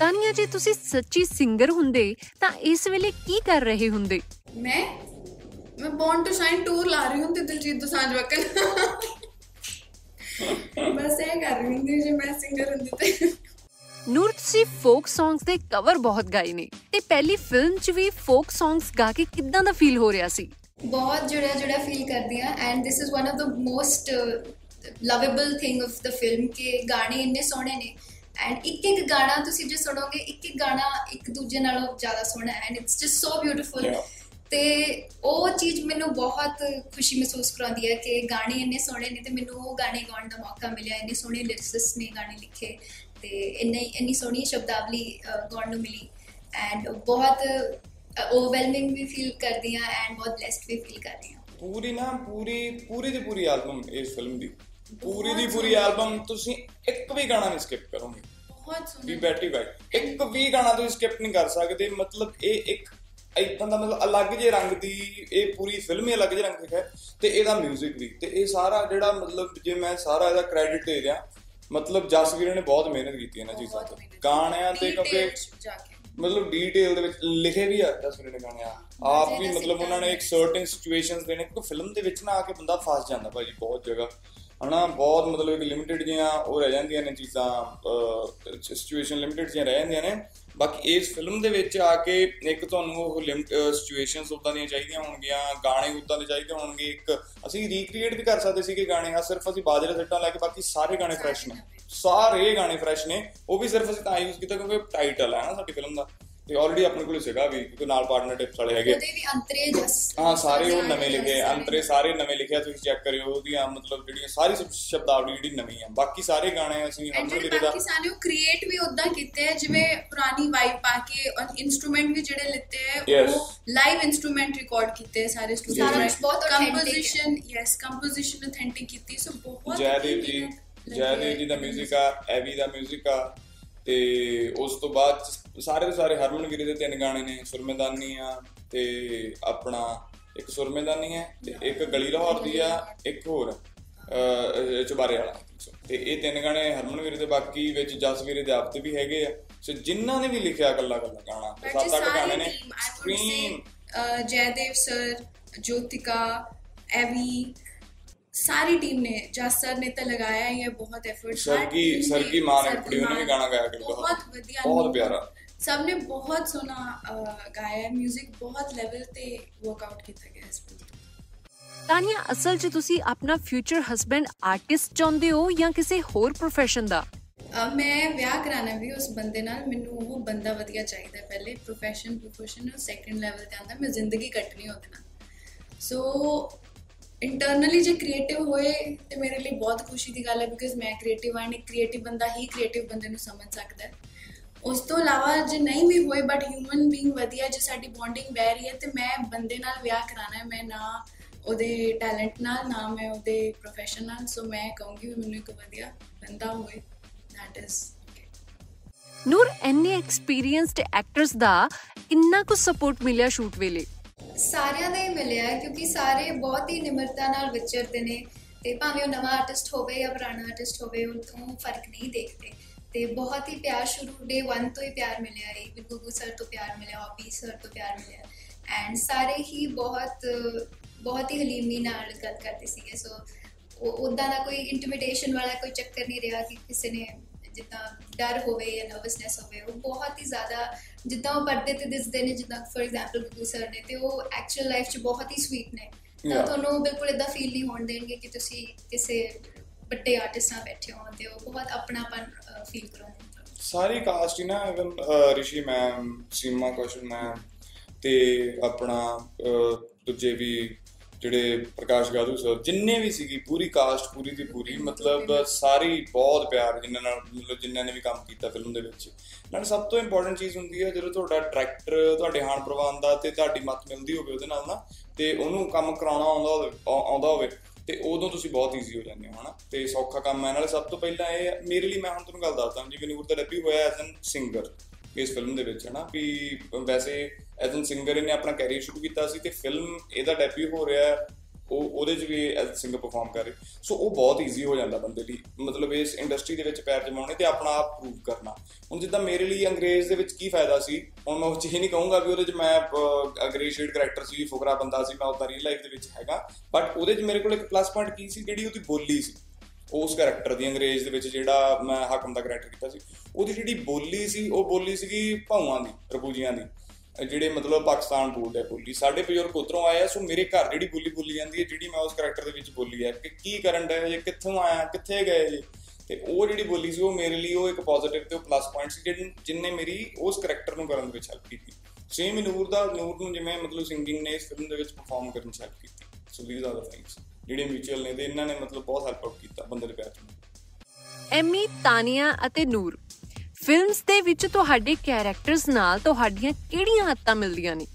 ਤਾਨੀਆ ਜੀ ਤੁਸੀਂ ਸੱਚੀ ਸਿੰਗਰ ਹੁੰਦੇ ਤਾਂ ਇਸ ਵੇਲੇ ਕੀ ਕਰ ਰਹੇ ਹੁੰਦੇ? ਮੈਂ? ਮੈਂ ਬੌਰਨ ਟੂ ਸ਼ਾਈਨ ਟੂਰ ਲਾ ਰਹੀ ਹਾਂ ਤੇ ਦਿਲਜੀਤ ਦੋਸਾਂਝ ਵਕਨ ਬਸ ਇਹ ਕਰ ਰਹੀ ਹੁੰਦੀ ਜੇ ਮੈਂ ਸਿੰਗਰ ਹੁੰਦੀ ਤੇ। ਨੂਰ ਤੁਸੀਂ ਫੋਕ ਸੌਂਗਸ ਦੇ ਕਵਰ ਬਹੁਤ ਗਾਏ ਨੇ। ਤੇ ਪਹਿਲੀ ਫਿਲਮ 'ਚ ਵੀ ਫੋਕ ਸੌਂਗਸ ਗਾ ਕੇ ਕਿੱਦਾਂ ਦਾ ਫੀਲ ਹੋ ਰਿਹਾ ਸੀ? ਬਹੁਤ ਜੁੜਿਆ ਜੁੜਿਆ ਫੀਲ ਕਰਦੀ ਆ and this is one of the most lovable thing of the film ਕਿ ਗਾਣੇ ਇੰਨੇ ਸੋਹਣੇ ਨੇ। ਐਂਡ ਇੱਕ ਇੱਕ ਗਾਣਾ ਤੁਸੀਂ ਜੇ ਸੁਣੋਗੇ ਇੱਕ ਇੱਕ ਗਾਣਾ ਇੱਕ ਦੂਜੇ ਨਾਲੋਂ ਜ਼ਿਆਦਾ ਸੋਹਣਾ ਹੈ। And it's just so beautiful. ਤੇ ਉਹ ਚੀਜ਼ ਮੈਨੂੰ ਬਹੁਤ ਖੁਸ਼ੀ ਮਹਿਸੂਸ ਕਰਾਉਂਦੀ ਹੈ ਕਿ ਗਾਣੇ ਇੰਨੇ ਸੋਹਣੇ ਨੇ ਤੇ ਮੈਨੂੰ ਉਹ ਗਾਣੇ ਗਾਉਣ ਦਾ ਮੌਕਾ ਮਿਲਿਆ ਇੰਨੇ ਸੋਹਣੇ ਲਿਰਿਕਸਿਸਟ ਨੇ ਗਾਣੇ ਲਿਖੇ ਤੇ ਇੰਨੇ ਇੰਨੀ ਸੋਹਣੀ ਸ਼ਬਦਾਵਲੀ ਗਾਉਣ ਨੂੰ ਮਿਲੀ। ਐਂਡ ਬਹੁਤ ਓਵਰਵੈਲਮਿੰਗ ਵੀ ਫੀਲ ਕਰਦੀ ਹਾਂ ਐਂਡ ਬਹੁਤ ਬlesed ਵੀ ਫੀਲ ਕਰਦੀ ਹਾਂ। ਪੂਰੀ ਨਾ ਪੂਰੀ ਪੂਰੀ ਦੀ ਪੂਰੀ ਐਲਬਮ ਇਸ ਫਿਲਮ ਦੀ। ਪੂਰੀ ਦੀ ਪੂਰੀ ਐਲਬਮ ਤੁਸੀਂ ਇੱਕ ਵੀ ਗਾਣਾ ਨਹੀਂ ਸਕਿਪ ਕਰੋਗੇ। ਬਹੁਤ ਵੀ ਸੋਹਣਾ ਬੈਟਰੀ ਬਾਈ ਇੱਕ ਵੀ ਗਾਣਾ ਤੁਸੀਂ ਸਕਿਪ ਨਹੀਂ ਕਰ ਸਕਦੇ ਮਤਲਬ ਇਹ ਇੱਕ ਇਦਾਂ ਦਾ ਮਤਲਬ ਅਲੱਗ ਜੇ ਰੰਗ ਦੀ ਇਹ ਪੂਰੀ ਫਿਲਮ ਹੀ ਅਲੱਗ ਜੇ ਰੰਗ ਦੀ ਹੈ ਤੇ ਇਹਦਾ 뮤직 ਵੀ। ਤੇ ਇਹ ਸਾਰਾ ਜਿਹੜਾ ਮਤਲਬ ਜੇ ਮੈਂ ਸਾਰਾ ਇਹਦਾ ਕ੍ਰੈਡਿਟ ਦੇ ਦਿਆਂ ਮਤਲਬ ਜਸਵੀਰ ਨੇ ਬਹੁਤ ਮਿਹਨਤ ਕੀਤੀ ਇਹਨਾਂ ਚੀਜ਼ਾਂ ਤੇ। ਗਾਣਿਆਂ ਤੇ ਕਿਉਂਕਿ ਮਤਲਬ ਡੀਟੇਲ ਦੇ ਵਿੱਚ ਲਿਖੇ ਵੀ ਆ ਜਸਵੀਰ ਨੇ ਗਾਣੇ ਆ। ਆਪ ਵੀ ਮਤਲਬ ਉਹਨਾਂ ਨੇ ਇੱਕ ਸਰਟਨ ਸਿਚੁਏਸ਼ਨਸ ਦੇਣੇ ਕਿਉਂਕਿ ਫਿਲਮ ਦੇ ਵਿੱਚ ਨਾ ਆ ਕੇ ਬੰਦਾ ਫਸ ਜਾਂਦਾ ਭਾਜੀ ਬਹੁਤ ਜਗ੍ਹਾ। ਹਨਾ, ਬਹੁਤ ਮਤਲਬ ਇੱਕ ਲਿਮਿਟਿਡ ਜੀਆਂ ਉਹ ਰਹਿ ਜਾਂਦੀਆਂ ਨੇ ਚੀਜ਼ਾਂ ਸਿਚੁਏਸ਼ਨ ਲਿਮਿਟਿਡ ਜੀਆਂ ਰਹਿ ਜਾਂਦੀਆਂ ਨੇ। ਬਾਕੀ ਇਸ ਫਿਲਮ ਦੇ ਵਿੱਚ ਆ ਕੇ ਇੱਕ ਤੁਹਾਨੂੰ ਉਹ ਲਿਮਟ ਸਿਚੁਏਸ਼ਨਸ ਉਦਾਂ ਦੀਆਂ ਚਾਹੀਦੀਆਂ ਹੋਣਗੀਆਂ, ਗਾਣੇ ਉਦਾਂ ਦੇ ਚਾਹੀਦੇ ਹੋਣਗੇ। ਇੱਕ ਅਸੀਂ ਰੀਕ੍ਰੀਏਟ ਵੀ ਕਰ ਸਕਦੇ ਸੀਗੇ ਗਾਣੇ ਆ ਸਿਰਫ ਅਸੀਂ ਬਾਜਰੇ ਸੱਟਾਂ ਲੈ ਕੇ ਬਾਕੀ ਸਾਰੇ ਗਾਣੇ ਫਰੈਸ਼ ਨੇ। ਸਾਰੇ ਗਾਣੇ ਫਰੈਸ਼ ਨੇ। ਉਹ ਵੀ ਸਿਰਫ ਅਸੀਂ ਤਾਂ ਯੂਜ਼ ਕੀਤਾ ਕਿਉਂਕਿ ਟਾਈਟਲ ਹੈ ਨਾ ਸਾਡੀ ਫਿਲਮ ਦਾ। ਤੇ ਆਲਰੇਡੀ ਆਪਣੇ ਕੋਲ ਸੀਗਾ ਵੀ ਕਿਉਂਕਿ ਨਾਲ ਪਾਰਟਨਰਸ਼ਿਪਸ ਵਾਲੇ ਹੈਗੇ ਉਹਦੇ ਵੀ ਅੰਤਰੇ ਜਸ ਹਾਂ ਸਾਰੇ ਉਹ ਨਵੇਂ ਸਾਰੇ ਲਿਖੇ ਅੰਤਰੇ ਸਾਰੇ ਨਵੇਂ ਲਿਖਿਆ ਤੁਸੀਂ ਚੈੱਕ ਕਰਿਓ ਉਹਦੀਆਂ ਮਤਲਬ ਜਿਹੜੀਆਂ ਸਾਰੀ ਸ਼ਬ- ਸ਼ਬਦਾਵਲੀ ਜਿਹੜੀ ਨਵੀਂ ਆ ਬਾਕੀ ਸਾਰੇ ਗਾਣੇ ਅਸੀਂ ਐਂਡ ਹਮਰ ਜਿਹੜੇ ਵੀਰੇ ਦਾ ਬਾਕੀ ਸਾਰੇ ਉਹ ਕ੍ਰੀਏਟ ਵੀ ਉਦਾਂ ਕੀਤੇ ਆ ਜਿਵੇਂ ਪੁਰਾਣੀ ਵਾਈਬ ਪਾ ਕੇ ਔਰ ਇਨਸਟਰੂਮੈਂਟ ਵੀ ਜਿਹੜੇ ਲਿੱਤੇ ਆ Yes. ਉਹ ਲਾਈਵ ਇਨਸਟਰੂਮੈਂਟ ਰਿਕਾਰਡ ਕੀਤੇ ਆ ਸਾਰੇ ਸਟੂਡੀਓ ਸਾਰਾ ਵਿੱਚ ਕੁਛ ਬਹੁਤ authentic ਹੈ। ਕੰਪੋਜੀਸ਼ਨ ਯੈਸ ਕੰਪੋਜੀਸ਼ਨ ਅਥੈਂਟਿਕ ਕੀਤੀ ਸੋ ਬਹੁਤ ਜੈਦੇਵ ਜੀ ਜੈਦੇਵ ਜੀ ਦਾ 뮤직 ਆ ਐਵੀ ਦਾ 뮤직 ਆ ਤੇ ਉਸ ਤੋਂ ਬਾਅਦ ਸਾਰੇ ਦੇ ਸਾਰੇ ਹਰਮਨ ਗਿਰੀ ਦੇ ਤਿੰਨ ਗਾਣੇ ਨੇ ਸੁਰਮੇਦਾਨੀ ਆ ਤੇ ਆਪਣਾ ਇੱਕ ਸੁਰਮੇਦਾਨੀ ਹੈ ਤੇ ਇੱਕ ਗਲੀ ਲਾਹੌਰ ਦੀ ਆ ਇੱਕ ਹੋਰ ਚੁਬਾਰੇ ਵਾਲਾ। ਤੇ ਇਹ ਤਿੰਨ ਗਾਣੇ ਹਰਮਨ ਵੀਰੇ ਦੇ ਬਾਕੀ ਵਿੱਚ ਜਸ ਵੀਰੇ ਦੇ ਆਪ ਤੇ ਵੀ ਹੈਗੇ ਆ। ਸੋ ਜਿਨ੍ਹਾਂ ਨੇ ਵੀ ਲਿਖਿਆ ਇਕੱਲਾ ਇਕੱਲਾ ਗਾਣਾ ਸੱਤ ਅੱਠ ਗਾਣੇ ਸਾਰੇ ਨੇ ਸਕਰੀਨ ਜੈਦੇਵ ਸਰ ਜੋਤਿਕਾ ਐਵੀ ਸਾਰੀ ਟੀਮ ਨੇ ਜਸ ਸਰ ਨੇ ਤਾਂ ਲਗਾਇਆ ਹੀ ਹੈ ਬਹੁਤ ਐਫਰਟ ਸਰਗੀ- ਸਰਗੀ ਮਾਨ ਨੇ ਕੁੜੀ, ਉਹਨੇ ਵੀ ਗਾਣਾ ਗਾਇਆ ਬਹੁਤ ਵਧੀਆ ਬਹੁਤ ਪਿਆਰਾ। ਸਭ ਨੇ ਬਹੁਤ ਅਹ, ਗਾਇਆ 뮤직 ਬਹੁਤ ਲੈਵਲ ਤੇ ਵਰਕਆਊਟ ਕੀਤਾ ਗਿਆ ਇਸ ਫਿਲਮ ਤਾਨੀਆ ਅਸਲ 'ਚ ਤੁਸੀਂ ਆਪਣਾ ਫਿਊਚਰ ਹਸਬੈਂਡ ਆਰਟਿਸਟ ਚਾਹੁੰਦੇ ਹੋ ਜਾਂ ਕਿਸੇ ਹੋਰ profession ਦਾ? ਮੈਂ ਵਿਆਹ ਕਰਾਣਾ ਵੀ ਉਸ ਬੰਦੇ ਨਾਲ। ਮੈਨੂੰ ਉਹ ਬੰਦਾ ਵਧੀਆ ਚਾਹੀਦਾ। ਪਹਿਲੇ। ਪ੍ਰੋਫੈਸ਼ਨ ਪ੍ਰੋਫੈਸ਼ਨ ਸੈਕੰਡ ਲੈਵਲ ਤੇ ਆਂਦਾ ਮੈਂ ਜ਼ਿੰਦਗੀ ਕੱਟਣੀ ਉਹਦੇ ਨਾਲ। ਸੋ ਇੰਟਰਨਲੀ ਜੇ ਕ੍ਰੀਏਟਿਵ ਹੋਏ ਤੇ ਮੇਰੇ ਲਈ ਬਹੁਤ ਖੁਸ਼ੀ ਦੀ ਗੱਲ ਹੈ ਬਿਕਾਜ਼ ਮੈਂ ਕ੍ਰੀਏਟਿਵ ਹਾਂ। ਇੱਕ ਕ੍ਰੀਏਟਿਵ ਬੰਦਾ ਹੀ ਕ੍ਰੀਏਟਿਵ ਬੰਦੇ ਨੂੰ ਸਮਝ ਸਕਦਾ ਹੈ। ਉਸ ਤੋਂ ਇਲਾਵਾ ਜੇ ਨਹੀਂ ਵੀ ਹੋਏ ਬਟ ਹਿਊਮਨ ਬੀਇੰਗ ਵਧੀਆ ਜੇ ਸਾਡੀ ਬੌਂਡਿੰਗ ਬਹਿ ਰਹੀ ਹੈ ਤੇ ਮੈਂ ਬੰਦੇ ਨਾਲ ਵਿਆਹ ਕਰਾਣਾ ਹੈ। ਮੈਂ ਨਾ ਉਹਦੇ ਟੈਲੈਂਟ ਨਾਲ ਨਾ ਮੈਂ ਉਹਦੇ ਪ੍ਰੋਫੈਸ਼ਨ ਨਾਲ ਸੋ ਮੈਂ ਕਹੂੰਗੀ ਵੀ ਮੈਨੂੰ ਇੱਕ ਵਧੀਆ ਬੰਦਾ ਹੋਵੇ that is okay. ਨੂਰ ਐਨੇ ਐਕਸਪੀਰੀਅੰਸਡ ਐਕਟਰਸ ਦਾ ਕਿੰਨਾ ਕੁ ਸਪੋਰਟ ਮਿਲਿਆ ਸ਼ੂਟ ਵੇਲੇ? ਸਾਰਿਆਂ ਦਾ ਹੀ ਮਿਲਿਆ ਕਿਉਂਕਿ ਸਾਰੇ ਬਹੁਤ ਹੀ ਨਿਮਰਤਾ ਨਾਲ ਵਿਚਰਦੇ ਨੇ ਤੇ ਭਾਵੇਂ ਉਹ ਨਵਾਂ ਆਰਟਿਸਟ ਹੋਵੇ ਜਾਂ ਪੁਰਾਣਾ ਆਰਟਿਸਟ ਹੋਵੇ ਉਹ ਤੋਂ ਫ਼ਰਕ ਨਹੀਂ ਦੇਖਦੇ। ਤੇ ਬਹੁਤ ਹੀ ਪਿਆਰ ਸ਼ੁਰੂ ਡੇ 1 ਤੋਂ ਹੀ ਪਿਆਰ ਮਿਲਿਆ ਹੈ ਵੀ ਗੁੱਗੂ ਸਰ ਤੋਂ ਪਿਆਰ ਮਿਲਿਆ ਹੌਬੀ ਸਰ ਤੋਂ ਪਿਆਰ ਮਿਲਿਆ। ਐਂਡ ਸਾਰੇ ਹੀ ਬਹੁਤ ਬਹੁਤ ਹੀ ਹਲੀਮੀ ਨਾਲ ਗੱਲ ਕਰਦੇ ਸੀਗੇ। ਸੋ ਉਦਾਂ ਦਾ ਕੋਈ ਇੰਟੀਮੀਡੇਸ਼ਨ ਵਾਲਾ ਕੋਈ ਚੱਕਰ ਨਹੀਂ ਰਿਹਾ ਕਿ ਕਿਸੇ ਨੇ ਜਿੱਦਾਂ ਡਰ ਹੋਵੇ ਜਾਂ ਨਰਵਸਨੈਸ ਹੋਵੇ। ਉਹ ਬਹੁਤ ਹੀ ਜ਼ਿਆਦਾ ਜਿੱਦਾਂ ਉਹ ਪਰਦੇ ਤੇ ਦਿਸਦੇ ਨੇ ਜਿੱਦਾਂ ਫੋਰ ਐਗਜ਼ਾਮਪਲ ਗੁੱਗੂ ਸਰ ਨੇ ਤੇ ਉਹ ਐਕਚੁਅਲ ਲਾਈਫ 'ਚ ਬਹੁਤ ਹੀ ਸਵੀਟ ਨੇ। ਤਾਂ. ਤੁਹਾਨੂੰ ਬਿਲਕੁਲ ਇਦਾਂ ਫੀਲ ਨਹੀਂ ਹੋਣ ਦੇਣਗੇ ਕਿ ਤੁਸੀਂ ਕਿਸੇ ਵੱਡੇ ਆਰਟਿਸਟ ਨਾਲ ਬੈਠੇ ਹੋ ਤੇ ਉਹ ਬਹੁਤ ਆਪਣਾਪਨ ਫੀਲ ਕਰੋਗੇ ਸਾਰੀ ਕਾਸਟ ਹੀ ਨਾ even, ਅਹ, ਰਿਸ਼ੀ ਮੈਮ ਸੀਮਾ ਕੌਸ਼ਲ ਮੈਮ ਤੇ ਆਪਣਾ ਅਹ, ਦੂਜੇ ਵੀ ਜਿਹੜੇ ਪ੍ਰਕਾਸ਼ ਗਾਦੂ ਸਰ ਜਿੰਨੇ ਵੀ ਸੀਗੀ ਪੂਰੀ ਕਾਸਟ ਪੂਰੀ ਦੀ ਪੂਰੀ ਮਤਲਬ ਸਾਰੀ ਬਹੁਤ ਪਿਆਰ ਜਿਨ੍ਹਾਂ ਨਾਲ ਮਤਲਬ ਜਿਨ੍ਹਾਂ ਨੇ ਵੀ ਕੰਮ ਕੀਤਾ ਫਿਲਮ ਦੇ ਵਿੱਚ। ਨਾਲ ਸਭ ਤੋਂ ਇੰਪੋਰਟੈਂਟ ਚੀਜ਼ ਹੁੰਦੀ ਹੈ ਜਦੋਂ ਤੁਹਾਡਾ ਡਾਇਰੈਕਟਰ ਤੁਹਾਡੇ ਹਾਨ ਪ੍ਰਵਾਨ ਦਾ ਤੇ ਤੁਹਾਡੀ ਮਤ ਮਿਲਦੀ ਹੋਵੇ ਉਹਦੇ ਨਾਲ ਨਾ ਤੇ ਉਹਨੂੰ ਕੰਮ ਕਰਾਉਣਾ ਆਉਂਦਾ ਹੋਵੇ ਆਉ- ਆਉਂਦਾ ਹੋਵੇ ਤੇ ਉਦੋਂ ਤੁਸੀਂ ਬਹੁਤ ਈਜ਼ੀ ਹੋ ਜਾਂਦੇ ਹੋ ਹਨਾ? ਤੇ ਸੌਖਾ ਕੰਮ ਹੈ। ਨਾਲੇ ਸਭ ਤੋਂ ਪਹਿਲਾਂ ਇਹ ਹੈ, ਮੇਰੇ ਲਈ ਮੈਂ ਹੁਣ ਤੁਹਾਨੂੰ ਗੱਲ ਦੱਸਦਾ ਜਿਵੇਂ ਨੂਰ ਦਾ ਡੈਬਿਊ ਹੋਇਆ ਐਜ਼ ਐਨ ਸਿੰਗਰ ਇਸ ਫਿਲਮ ਦੇ ਵਿੱਚ ਹਨਾ? ਵੀ ਵੈਸੇ ਐਜ਼ ਐਨ ਸਿੰਗਰ ਇਹਨੇ ਆਪਣਾ ਕੈਰੀਅਰ ਸ਼ੁਰੂ ਕੀਤਾ ਸੀ ਤੇ ਫਿਲਮ ਇਹਦਾ ਡੈਬਿਊ ਹੋ ਰਿਹਾ ਹੈ, ਉਹ ਉਹਦੇ 'ਚ ਵੀ ਐਜ਼ ਸਿੰਗਰ ਪਰਫਾਰਮ ਕਰ ਰਹੇ। ਸੋ ਉਹ ਬਹੁਤ ਈਜ਼ੀ ਹੋ ਜਾਂਦਾ ਬੰਦੇ ਲਈ ਮਤਲਬ ਇਸ ਇੰਡਸਟਰੀ ਦੇ ਵਿੱਚ ਪੈਰ ਜਮਾਉਣੇ ਤੇ ਆਪਣਾ ਆਪ ਪ੍ਰੂਵ ਕਰਨਾ। ਹੁਣ ਜਿੱਦਾਂ ਮੇਰੇ ਲਈ ਅੰਗਰੇਜ਼ ਦੇ ਵਿੱਚ ਕੀ ਫਾਇਦਾ ਸੀ, ਹੁਣ ਮੈਂ ਉਹ 'ਚ ਇਹ ਨਹੀਂ ਕਹੂੰਗਾ ਵੀ ਉਹਦੇ 'ਚ ਮੈਂ ਅੰਗਰੇਜ਼ ਸ਼ੇਡ ਕਰੈਕਟਰ ਸੀ, ਫੁਕਰਾ ਬੰਦਾ ਸੀ, ਮੈਂ ਉਹਦਾ ਰੀਅਲ ਲਾਈਫ ਦੇ ਵਿੱਚ ਹੈਗਾ। ਬਟ ਉਹਦੇ 'ਚ ਮੇਰੇ ਕੋਲ ਇੱਕ ਪਲੱਸ ਪੁਆਇੰਟ ਕੀ ਸੀ, ਜਿਹੜੀ ਉਹਦੀ ਬੋਲੀ ਸੀ। ਉਸ ਕੈਰੈਕਟਰ ਦੀ ਅੰਗਰੇਜ਼ ਦੇ ਵਿੱਚ ਜਿਹੜਾ ਮੈਂ ਹਾਕਮ ਦਾ ਕੈਰੈਕਟਰ ਕੀਤਾ ਸੀ। ਉਹਦੀ ਜਿਹੜੀ ਬੋਲੀ ਸੀ, ਉਹ ਬੋਲੀ ਸੀਗੀ ਭਾਊਆਂ ਦੀ ਰਪੂਜੀਆਂ ਦੀ। ਅਹ ਜਿਹੜੇ ਮਤਲਬ ਪਾਕਿਸਤਾਨ ਬੋਲਦੇ ਆ ਬੋਲੀ, ਸਾਡੇ ਬਜ਼ੁਰਗ ਉਧਰੋਂ ਆਏ ਆ, ਸੋ ਮੇਰੇ ਘਰ ਜਿਹੜੀ ਬੋਲੀ ਬੋਲੀ ਜਾਂਦੀ ਹੈ, ਜਿਹੜੀ ਮੈਂ ਉਸ ਕੈਰੈਕਟਰ ਦੇ ਵਿੱਚ ਬੋਲੀ ਹੈ ਕਿ ਕੀ ਕਰਨ ਡਏ ਜੇ, ਕਿੱਥੋਂ ਆਇਆ ਕਿੱਥੇ ਗਏ ਜੇ? ਤੇ ਉਹ ਜਿਹੜੀ ਬੋਲੀ ਸੀ, ਉਹ ਮੇਰੇ ਲਈ ਉਹ ਇੱਕ ਪੋਜ਼ਿਟਿਵ ਤੇ ਉਹ ਪਲੱਸ ਪੁਆਇੰਟ ਸੀ, ਜਿਹਨ ਜਿਨਨੇ ਮੇਰੀ ਉਸ ਕੈਰੈਕਟਰ ਨੂੰ ਕਰਨ ਦੇ ਵਿੱਚ ਹੈਲਪ ਕੀਤੀ। ਸੇਮ ਹੀ ਨੂਰ ਦਾ, ਨੂਰ ਨੂੰ ਜਿਵੇਂ ਮਤਲਬ ਸਿੰਗਿੰਗ ਨੇ ਇਸ ਫਿਲਮ ਦੇ ਵਿੱਚ ਪਰਫਾਰਮ ਕਰਨ ਚ ਹੈਲਪ ਕੀਤੀ so these are the things ਜਿਹੜੇ ਮਿਊਚੁਅਲ ਨੇ ਤੇ ਇਹਨਾਂ ਨੇ ਮਤਲਬ ਬਹੁਤ ਹੈਲਪ ਆਊਟ ਕੀਤਾ, ਬੰਦੇ ਦੇ ਪਿਆਰ ਚ। ਐਮੀ, ਤਾਨੀਆ ਅਤੇ ਨੂਰ। ਫਿਲਮਸ ਦੇ ਵਿੱਚ ਤੁਹਾਡੇ ਕੈਰੈਕਟਰਸ ਨਾਲ ਤੁਹਾਡੀਆਂ ਕਿਹੜੀਆਂ ਹੱਤਾਂ ਮਿਲਦੀਆਂ ਨੇ?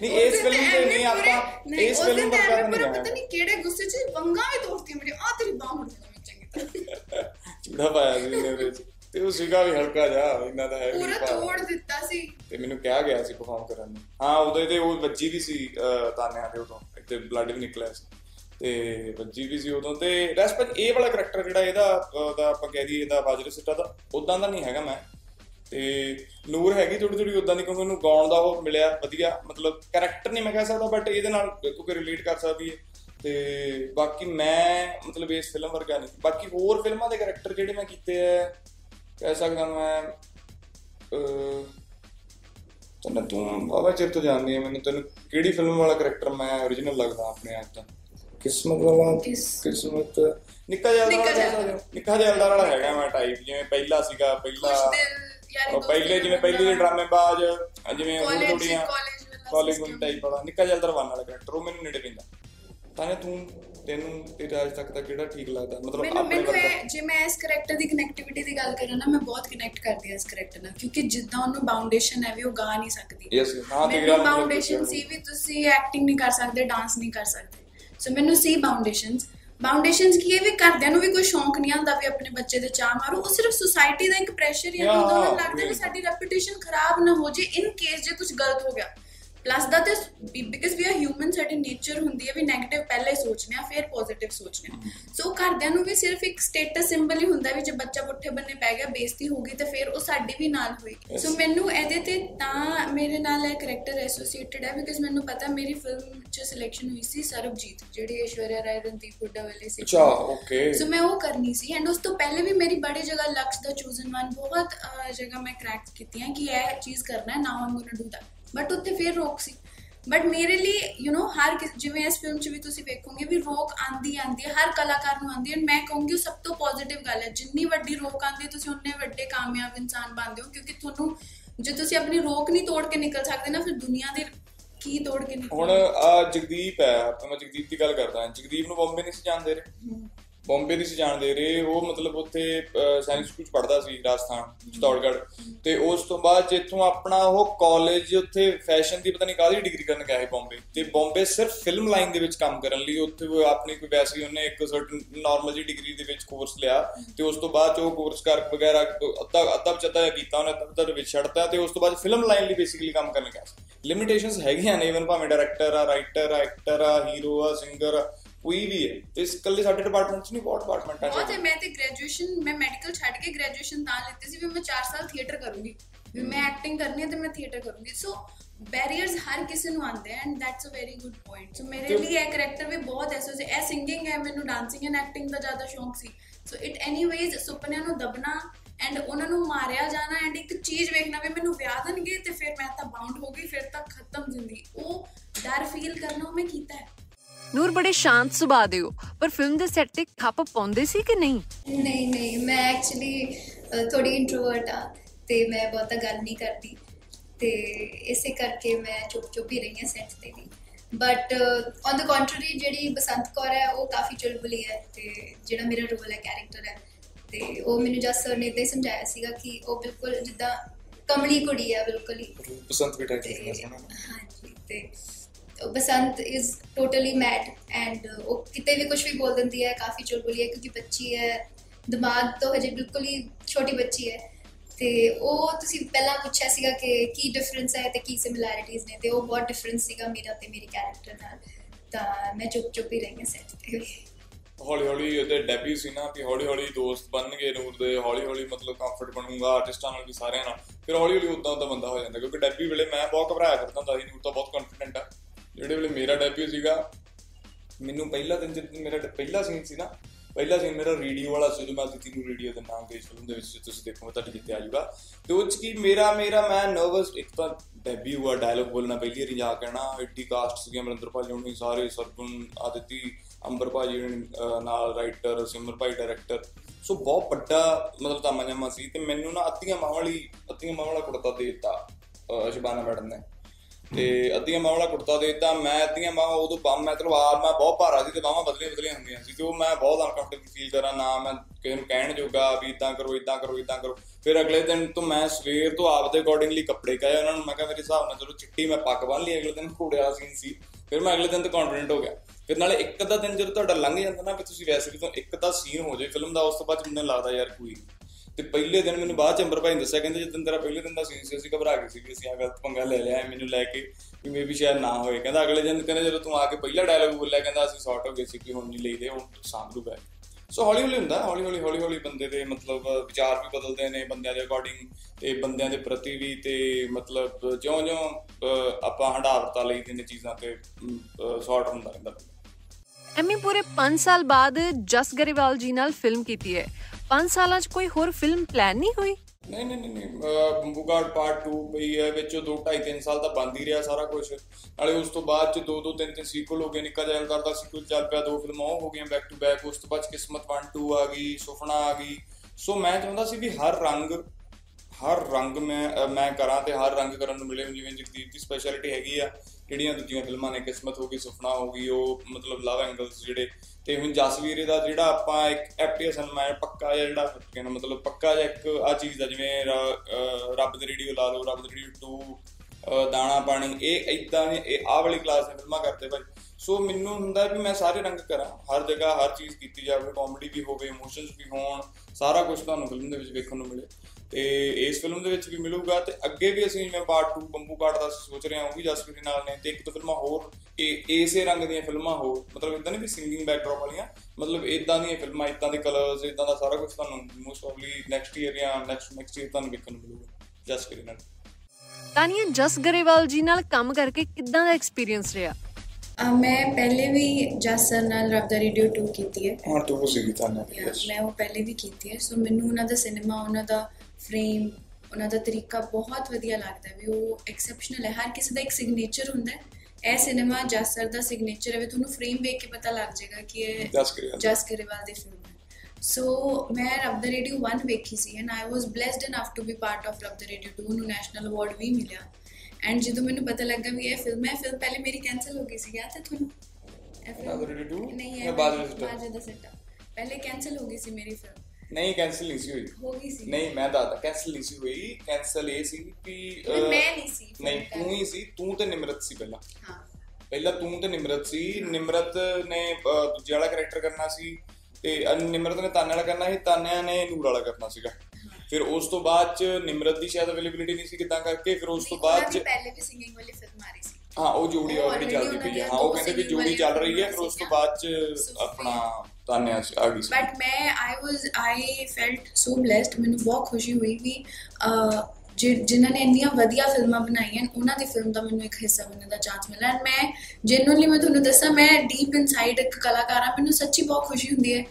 ਨਹੀਂ ਇਸ ਫਿਲਮ ਤਾਂ ਨਹੀਂ ਆਪਾਂ ਇਸ ਫਿਲਮ ਹੈ ਪਤਾ ਨਹੀਂ ਕਿਹੜੇ ਗੁੱਸੇ 'ਚ ਵੰਗਾ ਵੀ ਤੋੜਤੀ ਮੇਰੀ ਆ ਤੇਰੀ ਬਾਹ ਮੁੜ ਜਾਣੀ ਚੰਗੀ ਤਰ੍ਹਾਂ। ਚੂੜਾ ਪਾਇਆ ਸੀ ਇਹਨੇ ਉਹਦੇ ਚ ਤੇ ਉਹ ਸੀਗਾ ਵੀ ਹਲਕਾ ਜਾ ਇੰਨਾ ਤਾਂ ਹੈ ਪੂਰਾ। ਤੋੜ ਦਿੱਤਾ ਸੀ। ਤੇ ਮੈਨੂੰ ਕਿਹਾ ਗਿਆ ਸੀ ਪਰਫਾਰਮ ਕਰਨ ਨੂੰ। ਹਾਂ ਉਦੋਂ ਤੇ ਉਹ ਵੱਜੀ ਵੀ ਸੀ ਤਾਨਿਆਂ ਦੇ ਉਦੋਂ। ਤੇ ਬਲੱਡ ਵੀ ਨਿਕਲਿਆ ਸੀ। ਤੇ ਵੱਜੀ ਵੀ ਸੀ ਉਦੋਂ। ਤੇ ਰੈਸਪੈਕਟ ਇਹ ਵਾਲਾ ਕਰੈਕਟਰ ਜਿਹੜਾ ਇਹਦਾ ਉਹਦਾ ਆਪਾਂ ਕਹਿ ਦਈਏ ਇਹਦਾ ਵਾਜਰ ਸਿੱਟਾ ਦਾ ਉਦਾਂ ਦਾ ਨਹੀਂ ਹੈਗਾ ਮੈਂ। ਤੇ ਨੂਰ ਹੈਗੀ ਥੋੜੀ ਥੋੜੀ ਉਦਾਂ ਦੀ ਕਿਉਂਕਿ ਉਹਨੂੰ ਗਾਉਣ ਦਾ ਉਹ ਮਿਲਿਆ ਵਧੀਆ ਮਤਲਬ ਕਰੈਕਟਰ ਨਹੀਂ ਮੈਂ ਕਹਿ ਸਕਦਾ ਬਟ ਇਹਦੇ ਨਾਲ ਕਿਉਂਕਿ ਰਿਲੇਟ ਕਰ ਸਕਦੀ ਹੈ। ਤੇ ਬਾਕੀ ਮੈਂ ਮਤਲਬ ਇਸ ਫਿਲਮ ਵਰਗਾ ਨਹੀਂ। ਬਾਕੀ ਹੋਰ ਫਿਲਮਾਂ ਦੇ ਕਰੈਕਟਰ ਜਿਹੜੇ ਮੈਂ ਕੀਤੇ ਆ ਕਹਿ ਸਕਦਾ ਮੈਂ ਤੈਨੂੰ ਤੂੰ ਬਾਬਾ ਚਿਰ ਤੋਂ ਜਾਣਦੀ ਹੈ ਮੈਨੂੰ ਤੈਨੂੰ ਕਿਹੜੀ ਫਿਲਮ ਵਾਲਾ ਕਰੈਕਟਰ ਮੈਂ origignal ਲੱਗਦਾ ਆਪਣੇ ਆਪ ਤਾਂ? ਕਿਸਮਤ ਵਾਲਾ ਕਿਸ- ਕਿਸਮਤ ਨਿੱਕਾ ਜੈਲਦਾਰ ਨਿੱਕਾ ਜੈਲਦਾਰ। ਵਾਲਾ ਹੈਗਾ ਮੈਂ ਟਾਈਪ ਜਿਵੇਂ ਪਹਿਲਾ ਸੀਗਾ ਪਹਿਲਾ ਯਾਰੀ ਉਹ ਪਹਿਲੇ ਜਿਵੇਂ ਪਹਿਲੇ ਦੇ। ਡਰਾਮੇਬਾਜ਼ ਜਿਵੇਂ ਉਹ ਥੋੜੀਆਂ ਕਾਲਜ system। ਟਾਈਪ ਵਾਲਾ ਨਿੱਕਾ ਜੈਲਦਾਰ ਵਨ ਵਾਲਾ ਕਰੈਕਟਰ ਉਹ ਮੈਨੂੰ ਨੇੜੇ ਪੈਂਦਾ ਤਾਂ ਤੂੰ ਤੈਨੂੰ ਤੇਰਾ ਅੱਜ ਤੱਕ ਦਾ ਕਿਹੜਾ ਠੀਕ ਲੱਗਦਾ ਮਤਲਬ ਮੈਨੂੰ ਆਪਣੇ ਮੈਨੂੰ ਵਰਗਾ। ਜੇ ਮੈਂ ਇਸ ਕੈਰੈਕਟਰ ਦੀ ਕਨੈਕਟੀਵਿਟੀ ਦੀ ਗੱਲ ਕਰਾਂ ਨਾ ਮੈਂ ਬਹੁਤ ਕਨੈਕਟ ਕਰਦੀ ਹਾਂ ਇਸ ਕੈਰੈਕਟਰ ਨਾਲ ਕਿਉਂਕਿ ਜਿੱਦਾਂ ਉਹਨੂੰ ਬਾਉਂਡੇਸ਼ਨ ਹੈ ਵੀ ਉਹ ਗਾ ਨਹੀਂ ਸਕਦੀ Yes, ਹਾਂ, ਤੇ ਮੈਨੂੰ ਗੱਲ ਮਤਲਬ ਬਾਉਂਡੇਸ਼ਨ ਸੀ ਵੀ ਤੁਸੀਂ ਐਕਟਿੰਗ ਨਹੀਂ ਕਰ ਸਕਦੇ ਡਾਂਸ ਨਹੀਂ ਕਰ ਸਕਦੇ ਸੋ ਮੈਨੂੰ ਸੀ ਬਾਉਂਡੇਸ਼ਨਸ ਬਾਉਂਡੇਸ਼ਨਸ ਕੀ ਹੈ? ਵੀ ਘਰਦਿਆਂ ਨੂੰ ਵੀ ਕੋਈ ਸ਼ੌਂਕ ਨਹੀਂ ਆਉਂਦਾ ਵੀ ਆਪਣੇ ਬੱਚੇ ਦੇ ਚਾਹ ਮਾਰੋ। ਉਹ ਸਿਰਫ ਸੁਸਾਇਟੀ ਦਾ ਇੱਕ ਪ੍ਰੈਸ਼ਰ ਹੀ ਹੈ ਕਿ ਉਹਨਾਂ ਨੂੰ ਲੱਗਦਾ ਵੀ। ਸਾਡੀ ਰੈਪੂਟੇਸ਼ਨ ਖਰਾਬ ਨਾ ਹੋ ਜੇ ਇਨ ਕੇਸ ਜੇ ਕੁਝ ਗਲਤ ਹੋ ਗਿਆ। ਪਲੱਸ ਦਾ ਤੇ ਬਿਕਾਜ਼ ਵੀ ਆ ਹਿਊਮਨ ਸਾਡੀ ਨੇਚਰ ਹੁੰਦੀ ਹੈ ਵੀ 네ਗੇਟਿਵ ਪਹਿਲੇ ਸੋਚਨੇ ਆ ਫਿਰ ਪੋਜ਼ਿਟਿਵ ਸੋਚਨੇ ਆ ਸੋ ਘਰਦਿਆਂ ਨੂੰ ਵੀ ਸਿਰਫ ਇੱਕ ਸਟੇਟਸ ਸਿੰਬਲ ਹੀ ਹੁੰਦਾ ਵੀ ਜੇ ਬੱਚਾ ਪੁੱਠੇ ਬੰਨੇ ਪੈ ਗਿਆ ਬੇਇੱਜ਼ਤੀ ਹੋ ਗਈ ਤੇ ਫਿਰ ਉਹ ਸਾਡੀ ਵੀ ਨਾਲ Yes. ਸੋ ਮੈਨੂੰ ਇਹਦੇ ਤੇ ਤਾਂ ਮੇਰੇ ਨਾਲ ਇਹ ਕਰੈਕਟਰ ਐਸੋਸੀਏਟਡ ਹੈ ਬਿਕਾਜ਼ ਮੈਨੂੰ ਪਤਾ ਮੇਰੀ ਫਿਲਮ 'ਚ ਸਿਲੈਕਸ਼ਨ ਹੋਈ ਸੀ ਸਰਬਜੀਤ ਜਿਹੜੀ ਐਸ਼ਵਰਿਆ ਰਾਏ ਰਣਦੀਪ ਹੁੱਡਾ ਵਾਲੇ ਸੀ ਅੱਛਾ ਓਕੇ ਸੋ ਮੈਂ ਉਹ ਕਰਨੀ ਸੀ ਐਂਡ ਉਸ ਤੋਂ ਪਹਿਲੇ ਵੀ ਮੇਰੀ ਬੜੀ ਜਗ੍ਹਾ ਲਕਸ਼ ਦਾ ਚੂਜ਼ਨ ਵਨ ਬਹੁਤ ਜਗ੍ਹਾ ਮੈਂ ਕ੍ਰੈਕ ਕੀਤੀਆਂ ਕਿ ਇਹ ਚੀਜ਼ ਕਰਨਾ ਹੈ now I'm gonna do that but ਉੱਥੇ ਫਿਰ ਰੋਕ ਸੀ। ਬਟ ਮੇਰੇ ਲਈ ਯੂ نو ਹਰ ਜਿਵੇਂ ਇਸ ਫਿਲਮ 'ਚ ਵੀ ਤੁਸੀਂ ਵੇਖੋਗੇ ਵੀ ਰੋਕ ਆਂਦੀ ਆਂਦੀ ਹੈ ਹਰ ਕਲਾਕਾਰ ਨੂੰ ਆਂਦੀ ਹੈ। ਮੈਂ ਕਹੂੰਗੀ ਸਭ ਤੋਂ ਪੋਜ਼ਿਟਿਵ ਗੱਲ ਹੈ। ਜਿੰਨੀ ਵੱਡੀ ਰੋਕ ਆਂਦੀ ਹੈ ਤੁਸੀਂ ਉਨੇ ਵੱਡੇ ਕਾਮਯਾਬ ਇਨਸਾਨ ਬਣਦੇ ਹੋ। ਕਿਉਂਕਿ ਤੁਹਾਨੂੰ ਜੇ ਤੁਸੀਂ ਆਪਣੀ ਰੋਕ ਨਹੀਂ ਤੋੜ ਕੇ ਨਿਕਲ ਸਕਦੇ ਨਾ ਫਿਰ ਦੁਨੀਆ ਦੇ ਕੀ ਤੋੜ ਕੇ ਨਿਕਲ ਹੁਣ ਆ ਜਗਦੀਪ ਹੈ। ਆਪਾਂ ਮੈਂ ਜਗਦੀਪ ਦੀ ਗੱਲ ਕਰਦਾ। ਜਗਦੀਪ ਨੂੰ ਬੰਬੇ ਨਹੀਂ ਸੀ ਜਾਣਦੇ ਰਹੇ ਬੰਬੇ ਨਹੀਂ ਸੀ ਜਾਣਦੇ ਰਹੇ, ਉਹ ਮਤਲਬ ਉੱਥੇ ਸਾਇੰਸ ਸਕੂਲ ਚ ਪੜ੍ਹਦਾ ਸੀ ਰਾਜਸਥਾਨ, ਚਿਤੌੜਗੜ੍ਹ। ਤੇ ਉਸ ਤੋਂ ਬਾਅਦ ਜਿੱਥੋਂ ਆਪਣਾ ਉਹ ਕਾਲਜ ਉੱਥੇ ਫੈਸ਼ਨ ਦੀ ਪਤਾ ਨਹੀਂ ਕਾਹਦੀ ਡਿਗਰੀ ਕਰਨ ਗਿਆ ਹੈ ਬੰਬੇ। ਤੇ ਬੰਬੇ ਸਿਰਫ ਫਿਲਮ ਲਾਈਨ ਦੇ ਵਿੱਚ ਕੰਮ ਕਰਨ ਲਈ ਉੱਥੇ ਉਹ ਆਪਣੀ ਕੋਈ ਵੈਸੀ ਉਹਨੇ ਇੱਕ ਸਰਟਨ ਨਾਰਮਲ ਜੀ ਡਿਗਰੀ ਦੇ ਵਿੱਚ ਕੋਰਸ ਲਿਆ। ਤੇ ਉਸ ਤੋਂ ਬਾਅਦ 'ਚ ਉਹ ਕੋਰਸ ਕਰ ਵਗੈਰਾ, ਅੱਧਾ ਅੱਧਾ ਪਚੱਧਾ ਕੀਤਾ ਉਹਨੇ, ਅੱਧਾ ਅੱਧਾ ਦੇ ਵਿੱਚ ਛੱਡਤਾ ਤੇ ਉਸ ਤੋਂ ਬਾਅਦ ਫਿਲਮ ਲਾਈਨ ਲਈ ਬੇਸਿਕਲੀ ਕੰਮ ਕਰਨ ਗਿਆ ਲਿਮਿਟੇਸ਼ਨਸ ਹੈਗੀਆਂ ਨੇ ਇਵਨ ਭਾਵੇਂ ਡਾਇਰੈਕਟਰ ਆ ਰਾਈਟਰ ਆ ਐਕਟਰ ਆ ਹੀਰੋ ਆ ਸਿੰਗਰ ਆ। ਕੋਈ ਵੀ ਹੈ। ਤੇ ਇਸ ਇਕੱਲੇ ਸਾਡੇ ਡਿਪਾਰਟਮੈਂਟ 'ਚ ਨਹੀਂ ਬਹੁਤ ਡਿਪਾਰਟਮੈਂਟਾਂ 'ਚ ਬਹੁਤ ਹੈ। ਮੈਂ ਤੇ ਗ੍ਰੈਜੂਏਸ਼ਨ ਮੈਂ ਮੈਡੀਕਲ ਛੱਡ ਕੇ ਗ੍ਰੈਜੂਏਸ਼ਨ ਤਾਂ ਲਿੱਤੀ ਸੀ ਵੀ ਮੈਂ 4 ਸਾਲ ਥੀਏਟਰ ਕਰੂੰਗੀ। ਵੀ ਮੈਂ ਐਕਟਿੰਗ ਕਰਨੀ ਹੈ ਤੇ ਮੈਂ ਥੀਏਟਰ ਕਰੂੰਗੀ। ਸੋ ਬੈਰੀਅਰਸ ਹਰ ਕਿਸੇ ਨੂੰ ਆਉਂਦੇ and that's a very good point so ਮੇਰੇ ਲਈ ਇਹ ਕਰੈਕਟਰ ਵੀ ਬਹੁਤ ਐਸੋ ਸੀ ਇਹ ਸਿੰਗਿੰਗ ਹੈ ਮੈਨੂੰ ਡਾਂਸਿੰਗ ਐਂਡ ਐਕਟਿੰਗ ਦਾ ਜ਼ਿਆਦਾ ਸ਼ੌਂਕ ਸੀ। ਸੋ ਇਟ ਐਨੀਵੇਜ਼ ਸੁਪਨਿਆਂ ਨੂੰ ਦਬਣਾ ਐਂਡ ਉਹਨਾਂ ਨੂੰ ਮਾਰਿਆ ਜਾਣਾ ਐਂਡ ਇੱਕ ਚੀਜ਼ ਵੇਖਣਾ ਵੀ ਮੈਨੂੰ ਵਿਆਹ ਦੇਣਗੇ ਤੇ ਫਿਰ ਮੈਂ ਤਾਂ ਬਾਉਂਡ ਹੋ ਗਈ ਫਿਰ ਤਾਂ ਖਤਮ ਜ਼ਿੰਦਗੀ ਉਹ ਡਰ ਫੀਲ ਕਰਨਾ ਉਹ ਮੈਂ ਕੀਤਾ ਹੈ ਨੂਰ ਬੜੇ ਸ਼ਾਂਤ ਸੁਭਾਅ ਦੇ ਹੋ। ਪਰ ਫਿਲਮ ਦੇ ਸੈੱਟ ਤੇ ਖੱਪ ਪਾਉਂਦੇ ਸੀ ਕਿ ਨਹੀਂ? ਨਹੀਂ ਨਹੀਂ ਮੈਂ ਐਕਚੁਅਲੀ ਥੋੜੀ ਇੰਟਰੋਵਰਟ ਆ ਤੇ ਮੈਂ ਬਹੁਤਾ ਗੱਲ ਨਹੀਂ ਕਰਦੀ। ਤੇ ਇਸੇ ਕਰਕੇ ਮੈਂ ਚੁੱਪ ਚੁੱਪ ਹੀ ਰਹੀ ਹਾਂ ਸੈੱਟ ਤੇ ਵੀ। ਬਟ ਔਨ ਦਾ ਕੰਟਰੀ ਜਿਹੜੀ ਬਸੰਤ ਕੌਰ ਹੈ ਉਹ ਕਾਫੀ ਚੁਲਬੁਲੀ ਹੈ ਤੇ ਜਿਹੜਾ ਮੇਰਾ ਰੋਲ ਹੈ ਕੈਰੈਕਟਰ ਹੈ ਤੇ ਉਹ ਮੈਨੂੰ ਜਸ ਸਰ ਨੇ ਇਦਾਂ ਹੀ ਸਮਝਾਇਆ ਸੀਗਾ ਕਿ ਉਹ ਬਿਲਕੁਲ ਜਿੱਦਾਂ ਕਮਲੀ ਕੁੜੀ ਹੈ ਬਿਲਕੁਲ ਹੀ। ਬਸੰਤ ਕਰਨਾ ਸੋਹਣਾ ਹਾਂਜੀ ਤੇ Basant is totally mad and ਉਹ ਕਿਤੇ ਵੀ ਕੁਝ ਵੀ ਬੋਲ ਦਿੰਦੀ ਹੈ, ਕਾਫੀ ਚੁਲਬੁਲੀ ਹੈ, ਕਿਉਂਕਿ ਬੱਚੀ ਹੈ, ਦਿਮਾਗ ਤੋਂ ਹਜੇ ਬਿਲਕੁਲ ਹੀ ਛੋਟੀ ਬੱਚੀ ਹੈ। ਤੇ ਉਹ ਤੁਸੀਂ ਪਹਿਲਾਂ ਪੁੱਛਿਆ ਸੀਗਾ ਕਿ ਕੀ ਡਿਫਰੈਂਸ ਹੈ ਤੇ ਕੀ ਸਿਮਿਲੈਰਿਟੀਜ਼ ਨੇ, ਤੇ ਉਹ ਬਹੁਤ ਡਿਫਰੈਂਸ ਸੀਗਾ ਮੇਰਾ ਤੇ ਮੇਰੀ ਕੈਰੈਕਟਰ ਨਾਲ। ਤਾਂ ਮੈਂ ਚੁੱਪ ਚੁੱਪ ਹੀ ਰਹੀ ਹਾਂ ਸੈੱਟ ਤੇ। ਹੌਲੀ ਹੌਲੀ ਉਹਦੇ ਡੈਬਿਊ ਸੀ ਨਾ ਕਿ ਹੌਲੀ ਹੌਲੀ ਦੋਸਤ ਬਣਨਗੇ ਨੂਰ ਦੇ ਹੌਲੀ ਹੌਲੀ ਮਤਲਬ ਕੰਫਰਟ ਬਣੂਗਾ ਆਰਟਿਸਟਾਂ ਨਾਲ ਵੀ ਸਾਰਿਆਂ ਨਾਲ। ਫਿਰ ਹੌਲੀ ਹੌਲੀ ਉਦਾਂ ਉਦਾਂ ਬੰਦਾ ਹੋ ਜਾਂਦਾ, ਕਿਉਂਕਿ ਡੈਬਿਊ ਵੇਲੇ ਮੈਂ ਬਹੁਤ ਘਬਰਾਇਆ ਕਰਦਾ ਹੁੰਦਾ ਸੀ, ਨੂਰ ਤਾਂ ਬਹੁਤ ਕੌਨਫੀਡੈਂਟ ਆ। ਜਿਹੜੇ ਵੇਲੇ ਮੇਰਾ ਡੈਬਿਊ ਸੀਗਾ ਮੈਨੂੰ ਪਹਿਲਾ ਦਿਨ ਜਦ ਮੇਰਾ ਡ- ਪਹਿਲਾ ਸੀਨ ਸੀ ਨਾ ਪਹਿਲਾ ਸੀਨ ਮੇਰਾ ਰੇਡੀਓ ਵਾਲਾ ਸੀ ਜਦੋਂ ਮੈਂ ਦਿੱਤੀ ਨੂੰ ਰੇਡੀਓ ਦੇ ਨਾਮ ਇਸ ਫਿਲਮ ਦੇ ਵਿੱਚ ਜੇ ਤੁਸੀਂ ਦੇਖੋਗੇ ਤੁਹਾਡੇ ਜਿੱਤੇ ਆ ਜਾਊਗਾ। ਤੇ ਉਹ ਚ ਕੀ ਮੇਰਾ ਮੇਰਾ ਮੈਂ ਨਰਵਸ ਇੱਕ ਤਾਂ ਡੈਬਿਊ ਆ ਡਾਇਲੌਗ ਬੋਲਣਾ ਪਹਿਲੀ ਵਾਰੀ ਜਾ ਕੇ ਨਾ ਐਡੀ ਕਾਸਟ ਸੀਗੀ ਮਨਿੰਦਰ ਭਾਜੀ ਹੋਣੀ ਸਾਰੇ ਸਰਗੁਣ ਆਦਿਤੀ ਅੰਬਰ ਭਾਜੀ ਹੋਣੀ, ਅਹ ਨਾਲ ਰਾਈਟਰ ਸਿਮਰ ਭਾਈ ਡਾਇਰੈਕਟਰ ਸੋ ਬਹੁਤ ਵੱਡਾ ਮਤਲਬ ਤਾਮਾ ਜਾਮਾ ਸੀ ਤੇ ਮੈਨੂੰ ਨਾ ਅੱਧੀਆਂ ਮਾਵਾਂ ਵਾਲੀ ਅੱਧੀਆਂ ਮਾਵਾਂ ਵਾਲਾ ਕੁੜਤਾ ਦੇ ਦਿੱਤਾ ਅਹ ਸ਼ਬਾਨਾ ਮੈਡਮ ਨੇ। ਤੇ ਅੱਧੀਆਂ ਬਾਹਾਂ ਵਾਲਾ ਕੁੜਤਾ ਦੇ ਦਿੱਤਾ, ਮੈਂ ਅੱਧੀਆਂ ਬਾਹਾਂ ਉਦੋਂ ਬਾਹਾਂ ਮੈਂ ਤਲਵਾਰ, ਮੈਂ ਬਹੁਤ ਭਾਰਾ ਸੀ ਤੇ ਬਾਹਾਂ ਬਦਲੀਆਂ ਬਦਲੀਆਂ ਹੁੰਦੀਆਂ ਸੀ, ਤੇ ਉਹ ਮੈਂ ਬਹੁਤ ਅਨਕੰਫਰਟੇਬਲ ਫੀਲ ਕਰਾਂ, ਨਾ ਮੈਂ ਕਿਸੇ ਨੂੰ ਕਹਿਣ ਜੋਗਾ ਵੀ ਇਦਾਂ ਕਰੋ ਇਦਾਂ ਕਰੋ ਇਦਾਂ ਕਰੋ ਫਿਰ ਅਗਲੇ ਦਿਨ ਤੋਂ ਮੈਂ ਸਵੇਰ ਤੋਂ ਆਪਦੇ ਅਕੋਰਡਿੰਗਲੀ ਕੱਪੜੇ ਕਾਏ ਉਹਨਾਂ ਨੂੰ ਮੈਂ ਕਿਹਾ ਮੇਰੇ ਹਿਸਾਬ ਨਾਲ ਚਲੋ ਚਿੱਟੀ ਮੈਂ ਪੱਗ ਬੰਨ ਲਈ, ਅਗਲੇ ਦਿਨ ਘੋੜੇ ਵਾਲਾ ਸੀਨ ਸੀ ਫਿਰ ਮੈਂ ਅਗਲੇ ਦਿਨ ਤੋਂ ਕੌਨਫੀਡੈਂਟ ਹੋ ਗਿਆ ਫਿਰ ਨਾਲੇ ਇੱਕ ਅੱਧਾ ਦਿਨ ਜਦੋਂ ਤੁਹਾਡਾ ਲੰਘ ਜਾਂਦਾ ਨਾ, ਵੀ ਤੁਸੀਂ ਵੈਸੇ ਵੀ ਤਾਂ ਇੱਕ ਤਾਂ ਸੀਨ ਹੋ ਜਾਏ ਫਿਲਮ ਦਾ, ਉਸ ਤੋਂ ਬਾਅਦ 'ਚ ਮੈਨੂੰ ਲੱਗਦਾ ਯਾਰ ਕੋਈ ਨੀ। ਤੇ ਪਹਿਲੇ ਦਿਨ ਮੈਨੂੰ ਬਾਅਦ ਚ ਅੰਬਰ ਭਾਈ ਨੇ ਦੱਸਿਆ, ਕਹਿੰਦੇ ਜਦੋਂ ਤੇਰਾ ਪਹਿਲੇ ਦਿਨ ਦਾ ਸੀਨ ਸੀ, ਅਸੀਂ ਘਬਰਾ ਗਏ ਸੀ ਕਿ ਅਸੀਂ ਆ ਗਲਤ ਪੰਗਾ ਲੈ ਲਿਆ, ਮੈਨੂੰ ਲੈ ਕੇ ਵੀ ਮੇਬੀ ਸ਼ਾਇਦ ਨਾ ਹੋਏ। ਕਹਿੰਦਾ ਅਗਲੇ ਦਿਨ, ਕਹਿੰਦਾ ਜਦੋਂ ਤੂੰ ਆ ਕੇ ਪਹਿਲਾ ਡਾਇਲੌਗ ਬੋਲਿਆ, ਕਹਿੰਦਾ ਅਸੀਂ ਸੌਟ ਹੋ ਗਏ ਸੀ ਕਿ ਹੁਣ ਨਹੀਂ ਲਈਦੇ ਹੁਣ ਸਾਂਭ ਲੂਗਾ ਸੋ ਹੌਲੀ ਹੌਲੀ ਹੁੰਦਾ, ਹੌਲੀ ਹੌਲੀ ਹੌਲੀ ਹੌਲੀ ਬੰਦੇ ਦੇ ਮਤਲਬ ਵਿਚਾਰ ਵੀ ਬਦਲਦੇ ਨੇ, ਬੰਦਿਆਂ ਦੇ ਅਕੋਰਡਿੰਗ ਤੇ ਬੰਦਿਆਂ ਦੇ ਪ੍ਰਤੀ ਵੀ ਤੇ ਮਤਲਬ ਜਿਉਂ-ਜਿਉਂ ਆਪਾਂ ਹੰਡਾਵਰਤਾ ਲਈਦੇ ਨੇ ਚੀਜ਼ਾਂ ਤੇ ਸੌਟ ਹੁੰਦਾ ਰਹਿੰਦਾ। ਐਮੀ, ਪੂਰੇ 5 ਸਾਲ ਬਾਅਦ ਜਸ ਗਰੇਵਾਲ ਜੀ ਨਾਲ ਫਿਲਮ ਕੀਤੀ ਹੈ। 5 ਸਾਲਾਂ 'ਚ ਕੋਈ ਹੋਰ ਫਿਲਮ ਪਲਾਨ ਨਹੀਂ ਹੋਈ? ਨਹੀਂ ਨਹੀਂ ਨਹੀਂ ਨਹੀਂ। ਅਹ ਬੰਬੂਗਾੜ ਪਾਰਟ 2 ਪਈ ਹੈ, ਵਿੱਚ 2 2.5 3 ਸਾਲ ਤਾਂ ਬੰਦ ਹੀ ਰਿਹਾ ਸਾਰਾ ਕੁਝ ਨਾਲੇ ਉਸ ਤੋਂ ਬਾਅਦ ਚ 2 2 3 3 ਸੀਕੁਅਲ ਹੋ ਗਏ, ਨਿੱਕਾ ਜੈਲ ਕਰਦਾ ਸੀਕੁਅਲ ਚੱਲ ਪਿਆ, ਦੋ ਫਿਲਮਾਂ ਉਹ ਹੋ ਗਈਆਂ ਬੈਕ ਟੂ ਬੈਕ ਉਸ ਤੋਂ ਬਾਅਦ 'ਚ ਕਿਸਮਤ 1 2 ਆ ਗਈ, ਸੁਪਨਾ ਆ ਗਈ। ਸੋ ਮੈਂ ਚਾਹੁੰਦਾ ਸੀ ਵੀ ਹਰ ਰੰਗ ਹਰ ਰੰਗ ਮੈਂ, ਅਹ ਮੈਂ ਕਰਾਂ ਤੇ ਹਰ ਰੰਗ ਕਰਨ ਨੂੰ ਮਿਲੇ। ਜਿਵੇਂ ਜਗਦੀਪ ਦੀ ਸਪੈਸ਼ਲਿਟੀ ਹੈਗੀ ਆ ਜਿਹੜੀਆਂ ਦੂਜੀਆਂ ਫਿਲਮਾਂ ਨੇ, ਕਿਸਮਤ ਹੋ ਗਈ, ਸੁਪਨਾ ਹੋ ਗਈ, ਉਹ ਮਤਲਬ ਲਵ ਐਂਗਲਸ ਜਿਹੜੇ ਤੇ ਹੁਣ ਜਸਵੀਰੇ ਦਾ ਜਿਹੜਾ ਆਪਾਂ ਇੱਕ ਐਫਟੀਐਸ ਮੈਂ ਪੱਕਾ ਜਿਹਾ ਜਿਹੜਾ ਕਹਿੰਦਾ ਮਤਲਬ ਪੱਕਾ ਜਿਹਾ ਇੱਕ ਆ ਚੀਜ਼ ਆ, ਜਿਵੇਂ ਰ- ਅਹ ਰੱਬ ਦੀ ਰੇਡੀਓ ਲਾ ਲਓ, ਰੱਬ ਦੀ ਰੇਡੀਓ 2 ਦਾਣਾ ਪਾਣੀ, ਇਹ ਇਦਾਂ ਨੇ ਇਹ ਆਹ ਵਾਲੀ ਕਲਾਸ ਦੀਆਂ ਫਿਲਮਾਂ ਕਰਦੇ ਭਾਈ। ਸੋ ਮੈਨੂੰ ਹੁੰਦਾ ਵੀ ਮੈਂ ਸਾਰੇ ਰੰਗ ਕਰਾਂ, ਹਰ ਜਗ੍ਹਾ ਹਰ ਚੀਜ਼ ਕੀਤੀ ਜਾਵੇ ਕਾਮੇਡੀ ਵੀ ਹੋਵੇ ਇਮੋਸ਼ਨਸ ਵੀ ਹੋਣ, ਸਾਰਾ ਕੁਝ ਤੁਹਾਨੂੰ ਫਿਲਮ ਦੇ ਵਿੱਚ ਵੇਖਣ ਨੂੰ ਮਿਲੇ। ਤੇ ਇਸ ਫਿਲਮ ਦੇ ਵਿੱਚ ਵੀ ਮਿਲੂਗਾ ਤੇ ਅੱਗੇ ਵੀ ਅਸੀਂ ਜਿਵੇਂ ਪਾਰਟ 2 ਬੰਬੂ ਕਾਟ ਦਾ ਸੋਚ ਰਹੇ ਹਾਂ ਉਹ ਵੀ ਜਸਪ੍ਰੀਤ ਦੇ ਨਾਲ ਨੇ ਤੇ ਇੱਕ ਦੋ ਫਿਲਮਾਂ ਹੋਰ ਇਹ ਇਸੇ ਰੰਗ ਦੀਆਂ ਫਿਲਮਾਂ ਹੋਰ ਮਤਲਬ ਇਦਾਂ ਨਹੀਂ ਵੀ ਸਿੰਗਿੰਗ ਬੈਕਡ੍ਰੌਪ ਵਾਲੀਆਂ ਮਤਲਬ ਇਦਾਂ ਦੀਆਂ ਫਿਲਮਾਂ ਇਦਾਂ ਦੇ ਕਲਰਸ ਇਦਾਂ ਦਾ ਸਾਰਾ ਕੁਝ ਤੁਹਾਨੂੰ ਮੋਸਟ ਪ੍ਰੋਬਬਲੀ ਨੈਕਸਟ ਈਅਰ ਜਾਂ ਨੈਕਸਟ ਨੈਕਸਟ ਈਅਰ ਤੁਹਾਨੂੰ ਵੇਖਣ ਨੂੰ ਮਿਲੂਗਾ ਜਸਪ੍ਰੀਤ ਨਾਲ। ਤਾਨੀਆ ਜਸ ਗਰੇਵਾਲ ਜੀ ਨਾਲ ਕੰਮ ਕਰਕੇ ਕਿੱਦਾਂ ਦਾ ਐਕਸਪੀਰੀਅੰਸ ਰਿਹਾ? ਮੈਂ ਪਹਿਲੇ ਵੀ ਜਸ ਸਰ ਨਾਲ ਰੱਬ ਦਾ ਰੇਡੀਓ 2 ਕੀਤੀ ਹੈ। ਹਾਂ ਤੂੰ ਸੀਗੀ ਤਾਂ Yeah, ਮੈਂ ਉਹ ਪਹਿਲੇ ਵੀ ਕੀਤੀ ਹੈ ਸੋ ਮੈਨੂੰ ਉਹਨਾਂ ਦਾ ਸਿਨੇਮਾ ਉਹਨਾਂ ਦਾ ਫਰੇਮ ਉਹਨਾਂ ਦਾ ਤਰੀਕਾ ਬਹੁਤ ਵਧੀਆ ਲੱਗਦਾ ਵੀ ਉਹ ਐਕਸੈਪਸ਼ਨਲ ਹੈ। ਹਰ ਕਿਸੇ ਦਾ ਇੱਕ ਸਿਗਨੇਚਰ ਹੁੰਦਾ ਹੈ। ਇਹ ਸਿਨੇਮਾ ਜਸ ਸਰ ਦਾ ਸਿਗਨੇਚਰ ਹੈ ਵੀ ਤੁਹਾਨੂੰ ਫਰੇਮ ਵੇਖ ਕੇ ਪਤਾ ਲੱਗ ਜਾਏਗਾ ਕਿ ਇਹ ਜਸ ਗਰੇਵਾਲ ਦੀ। ਫਿਲਮ ਹੈ। ਸੋ ਮੈਂ ਰੱਬ ਦਾ ਰੇਡੀਓ 1 ਵੇਖੀ ਸੀ and I was blessed enough to be part of Rabb Da radio 2 ਨੂੰ ਨੈਸ਼ਨਲ ਅਵਾਰਡ ਵੀ ਮਿਲਿਆ। ਐਂਡ ਜਦੋਂ ਮੈਨੂੰ ਪਤਾ ਲੱਗਾ ਵੀ ਇਹ ਫਿਲਮ ਹੈ ਫਿਲਮ ਪਹਿਲੇ ਮੇਰੀ ਕੈਨਸਲ ਹੋ ਗਈ ਸੀ ਯਾਦ ਹੈ ਤੁਹਾਨੂੰ? ਰੱਬ ਦਾ Radio 2? ਨਹੀਂ ਹੈ? ਬਾਜ ਦਾ ਸਿੱਟਾ ਪਹਿਲੇ ਕੈਨਸਲ ਹੋ ਗਈ ਸੀ ਮੇਰੀ ਫਿਲਮ ਨਹੀਂ ਕੈਨਸਲ ਨਹੀਂ ਸੀ ਹੋਈ। ਹੋ ਗਈ ਸੀ। ਨਹੀਂ ਮੈਂ ਦੱਸਦਾ ਕੈਨਸਲ ਨਹੀਂ ਸੀ ਹੋਈ। ਕੈਨਸਲ ਇਹ ਸੀ ਕਿ ਮੈਂ ਨਹੀਂ ਸੀ, ਨਹੀਂ ਤੂੰ ਹੀ ਸੀ ਤੂੰ ਤੇ ਨਿਮਰਤ ਸੀ ਪਹਿਲਾਂ। ਹਾਂ। ਪਹਿਲਾਂ ਤੂੰ ਤੇ ਨਿਮਰਤ ਸੀ ਨਿਮਰਤ ਨੇ ਦੂਜੇ ਵਾਲਾ ਕੈਰੈਕਟਰ ਕਰਨਾ ਸੀ ਤੇ ਨਿਮਰਤ ਨੇ ਤਾਨੇ ਵਾਲਾ ਕਰਨਾ ਸੀ ਤਾਨਿਆ ਨੇ ਨੂਰ ਵਾਲਾ ਕਰਨਾ ਸੀਗਾ। ਫਿਰ ਉਸ ਤੋਂ ਬਾਅਦ ਚ ਨਿਮਰਤ ਦੀ ਸ਼ਾਇਦ ਅਵੇਲੇਬਿਲਿਟੀ ਨਹੀਂ ਸੀ ਕਿਦਾਂ ਕਰਕੇ ਫਿਰ ਉਸ ਤੋਂ ਬਾਅਦ ਚ ਪਹਿਲੇ ਵੀ ਸਿੰਗਿੰਗ ਵਾਲੀ ਫਿਲਮ ਆ ਰਹੀ ਸੀ। ਹਾਂ ਉਹ ਜੋੜੀ ਆਲਰੇਡੀ ਚੱਲਦੀ ਪਈ ਹੈ ਹਾਂ ਉਹ ਕਹਿੰਦੇ ਵੀ ਜੋੜੀ ਚੱਲ ਰਹੀ ਹੈ ਫਿਰ ਉਸ ਤੋਂ ਬਾਅਦ ਚ। ਆਪਣਾ ਤਾਨਿਆ ਆ ਗਈ ਸੀ। ਬਟ ਮੈਂ ਆਈ ਵਾਸ ਆਈ ਫੈਲਟ ਸੋ ਬlesed ਮੈਨੂੰ ਬਹੁਤ ਖੁਸ਼ੀ ਹੋਈ ਵੀ ਅਹ, ਜਿ- ਜਿਨ੍ਹਾਂ ਨੇ ਇੰਨੀਆਂ ਵਧੀਆ ਫਿਲਮਾਂ ਬਣਾਈਆਂ ਉਹਨਾਂ ਦੀ ਫਿਲਮ ਦਾ ਮੈਨੂੰ ਇੱਕ ਹਿੱਸਾ ਬਣਨ ਦਾ ਚਾਂਸ ਮਿਲਿਆ। ਐਂਡ ਮੈਂ ਜੈਨੂਅਲੀ ਮੈਂ ਤੁਹਾਨੂੰ ਦੱਸਾਂ ਮੈਂ ਡੀਪ ਇਨਸਾਈਡ ਇੱਕ ਕਲਾਕਾਰ ਹਾਂ ਮੈਨੂੰ ਸੱਚੀ ਬਹੁਤ ਖੁਸ਼ੀ ਹੁੰਦੀ ਹੈ।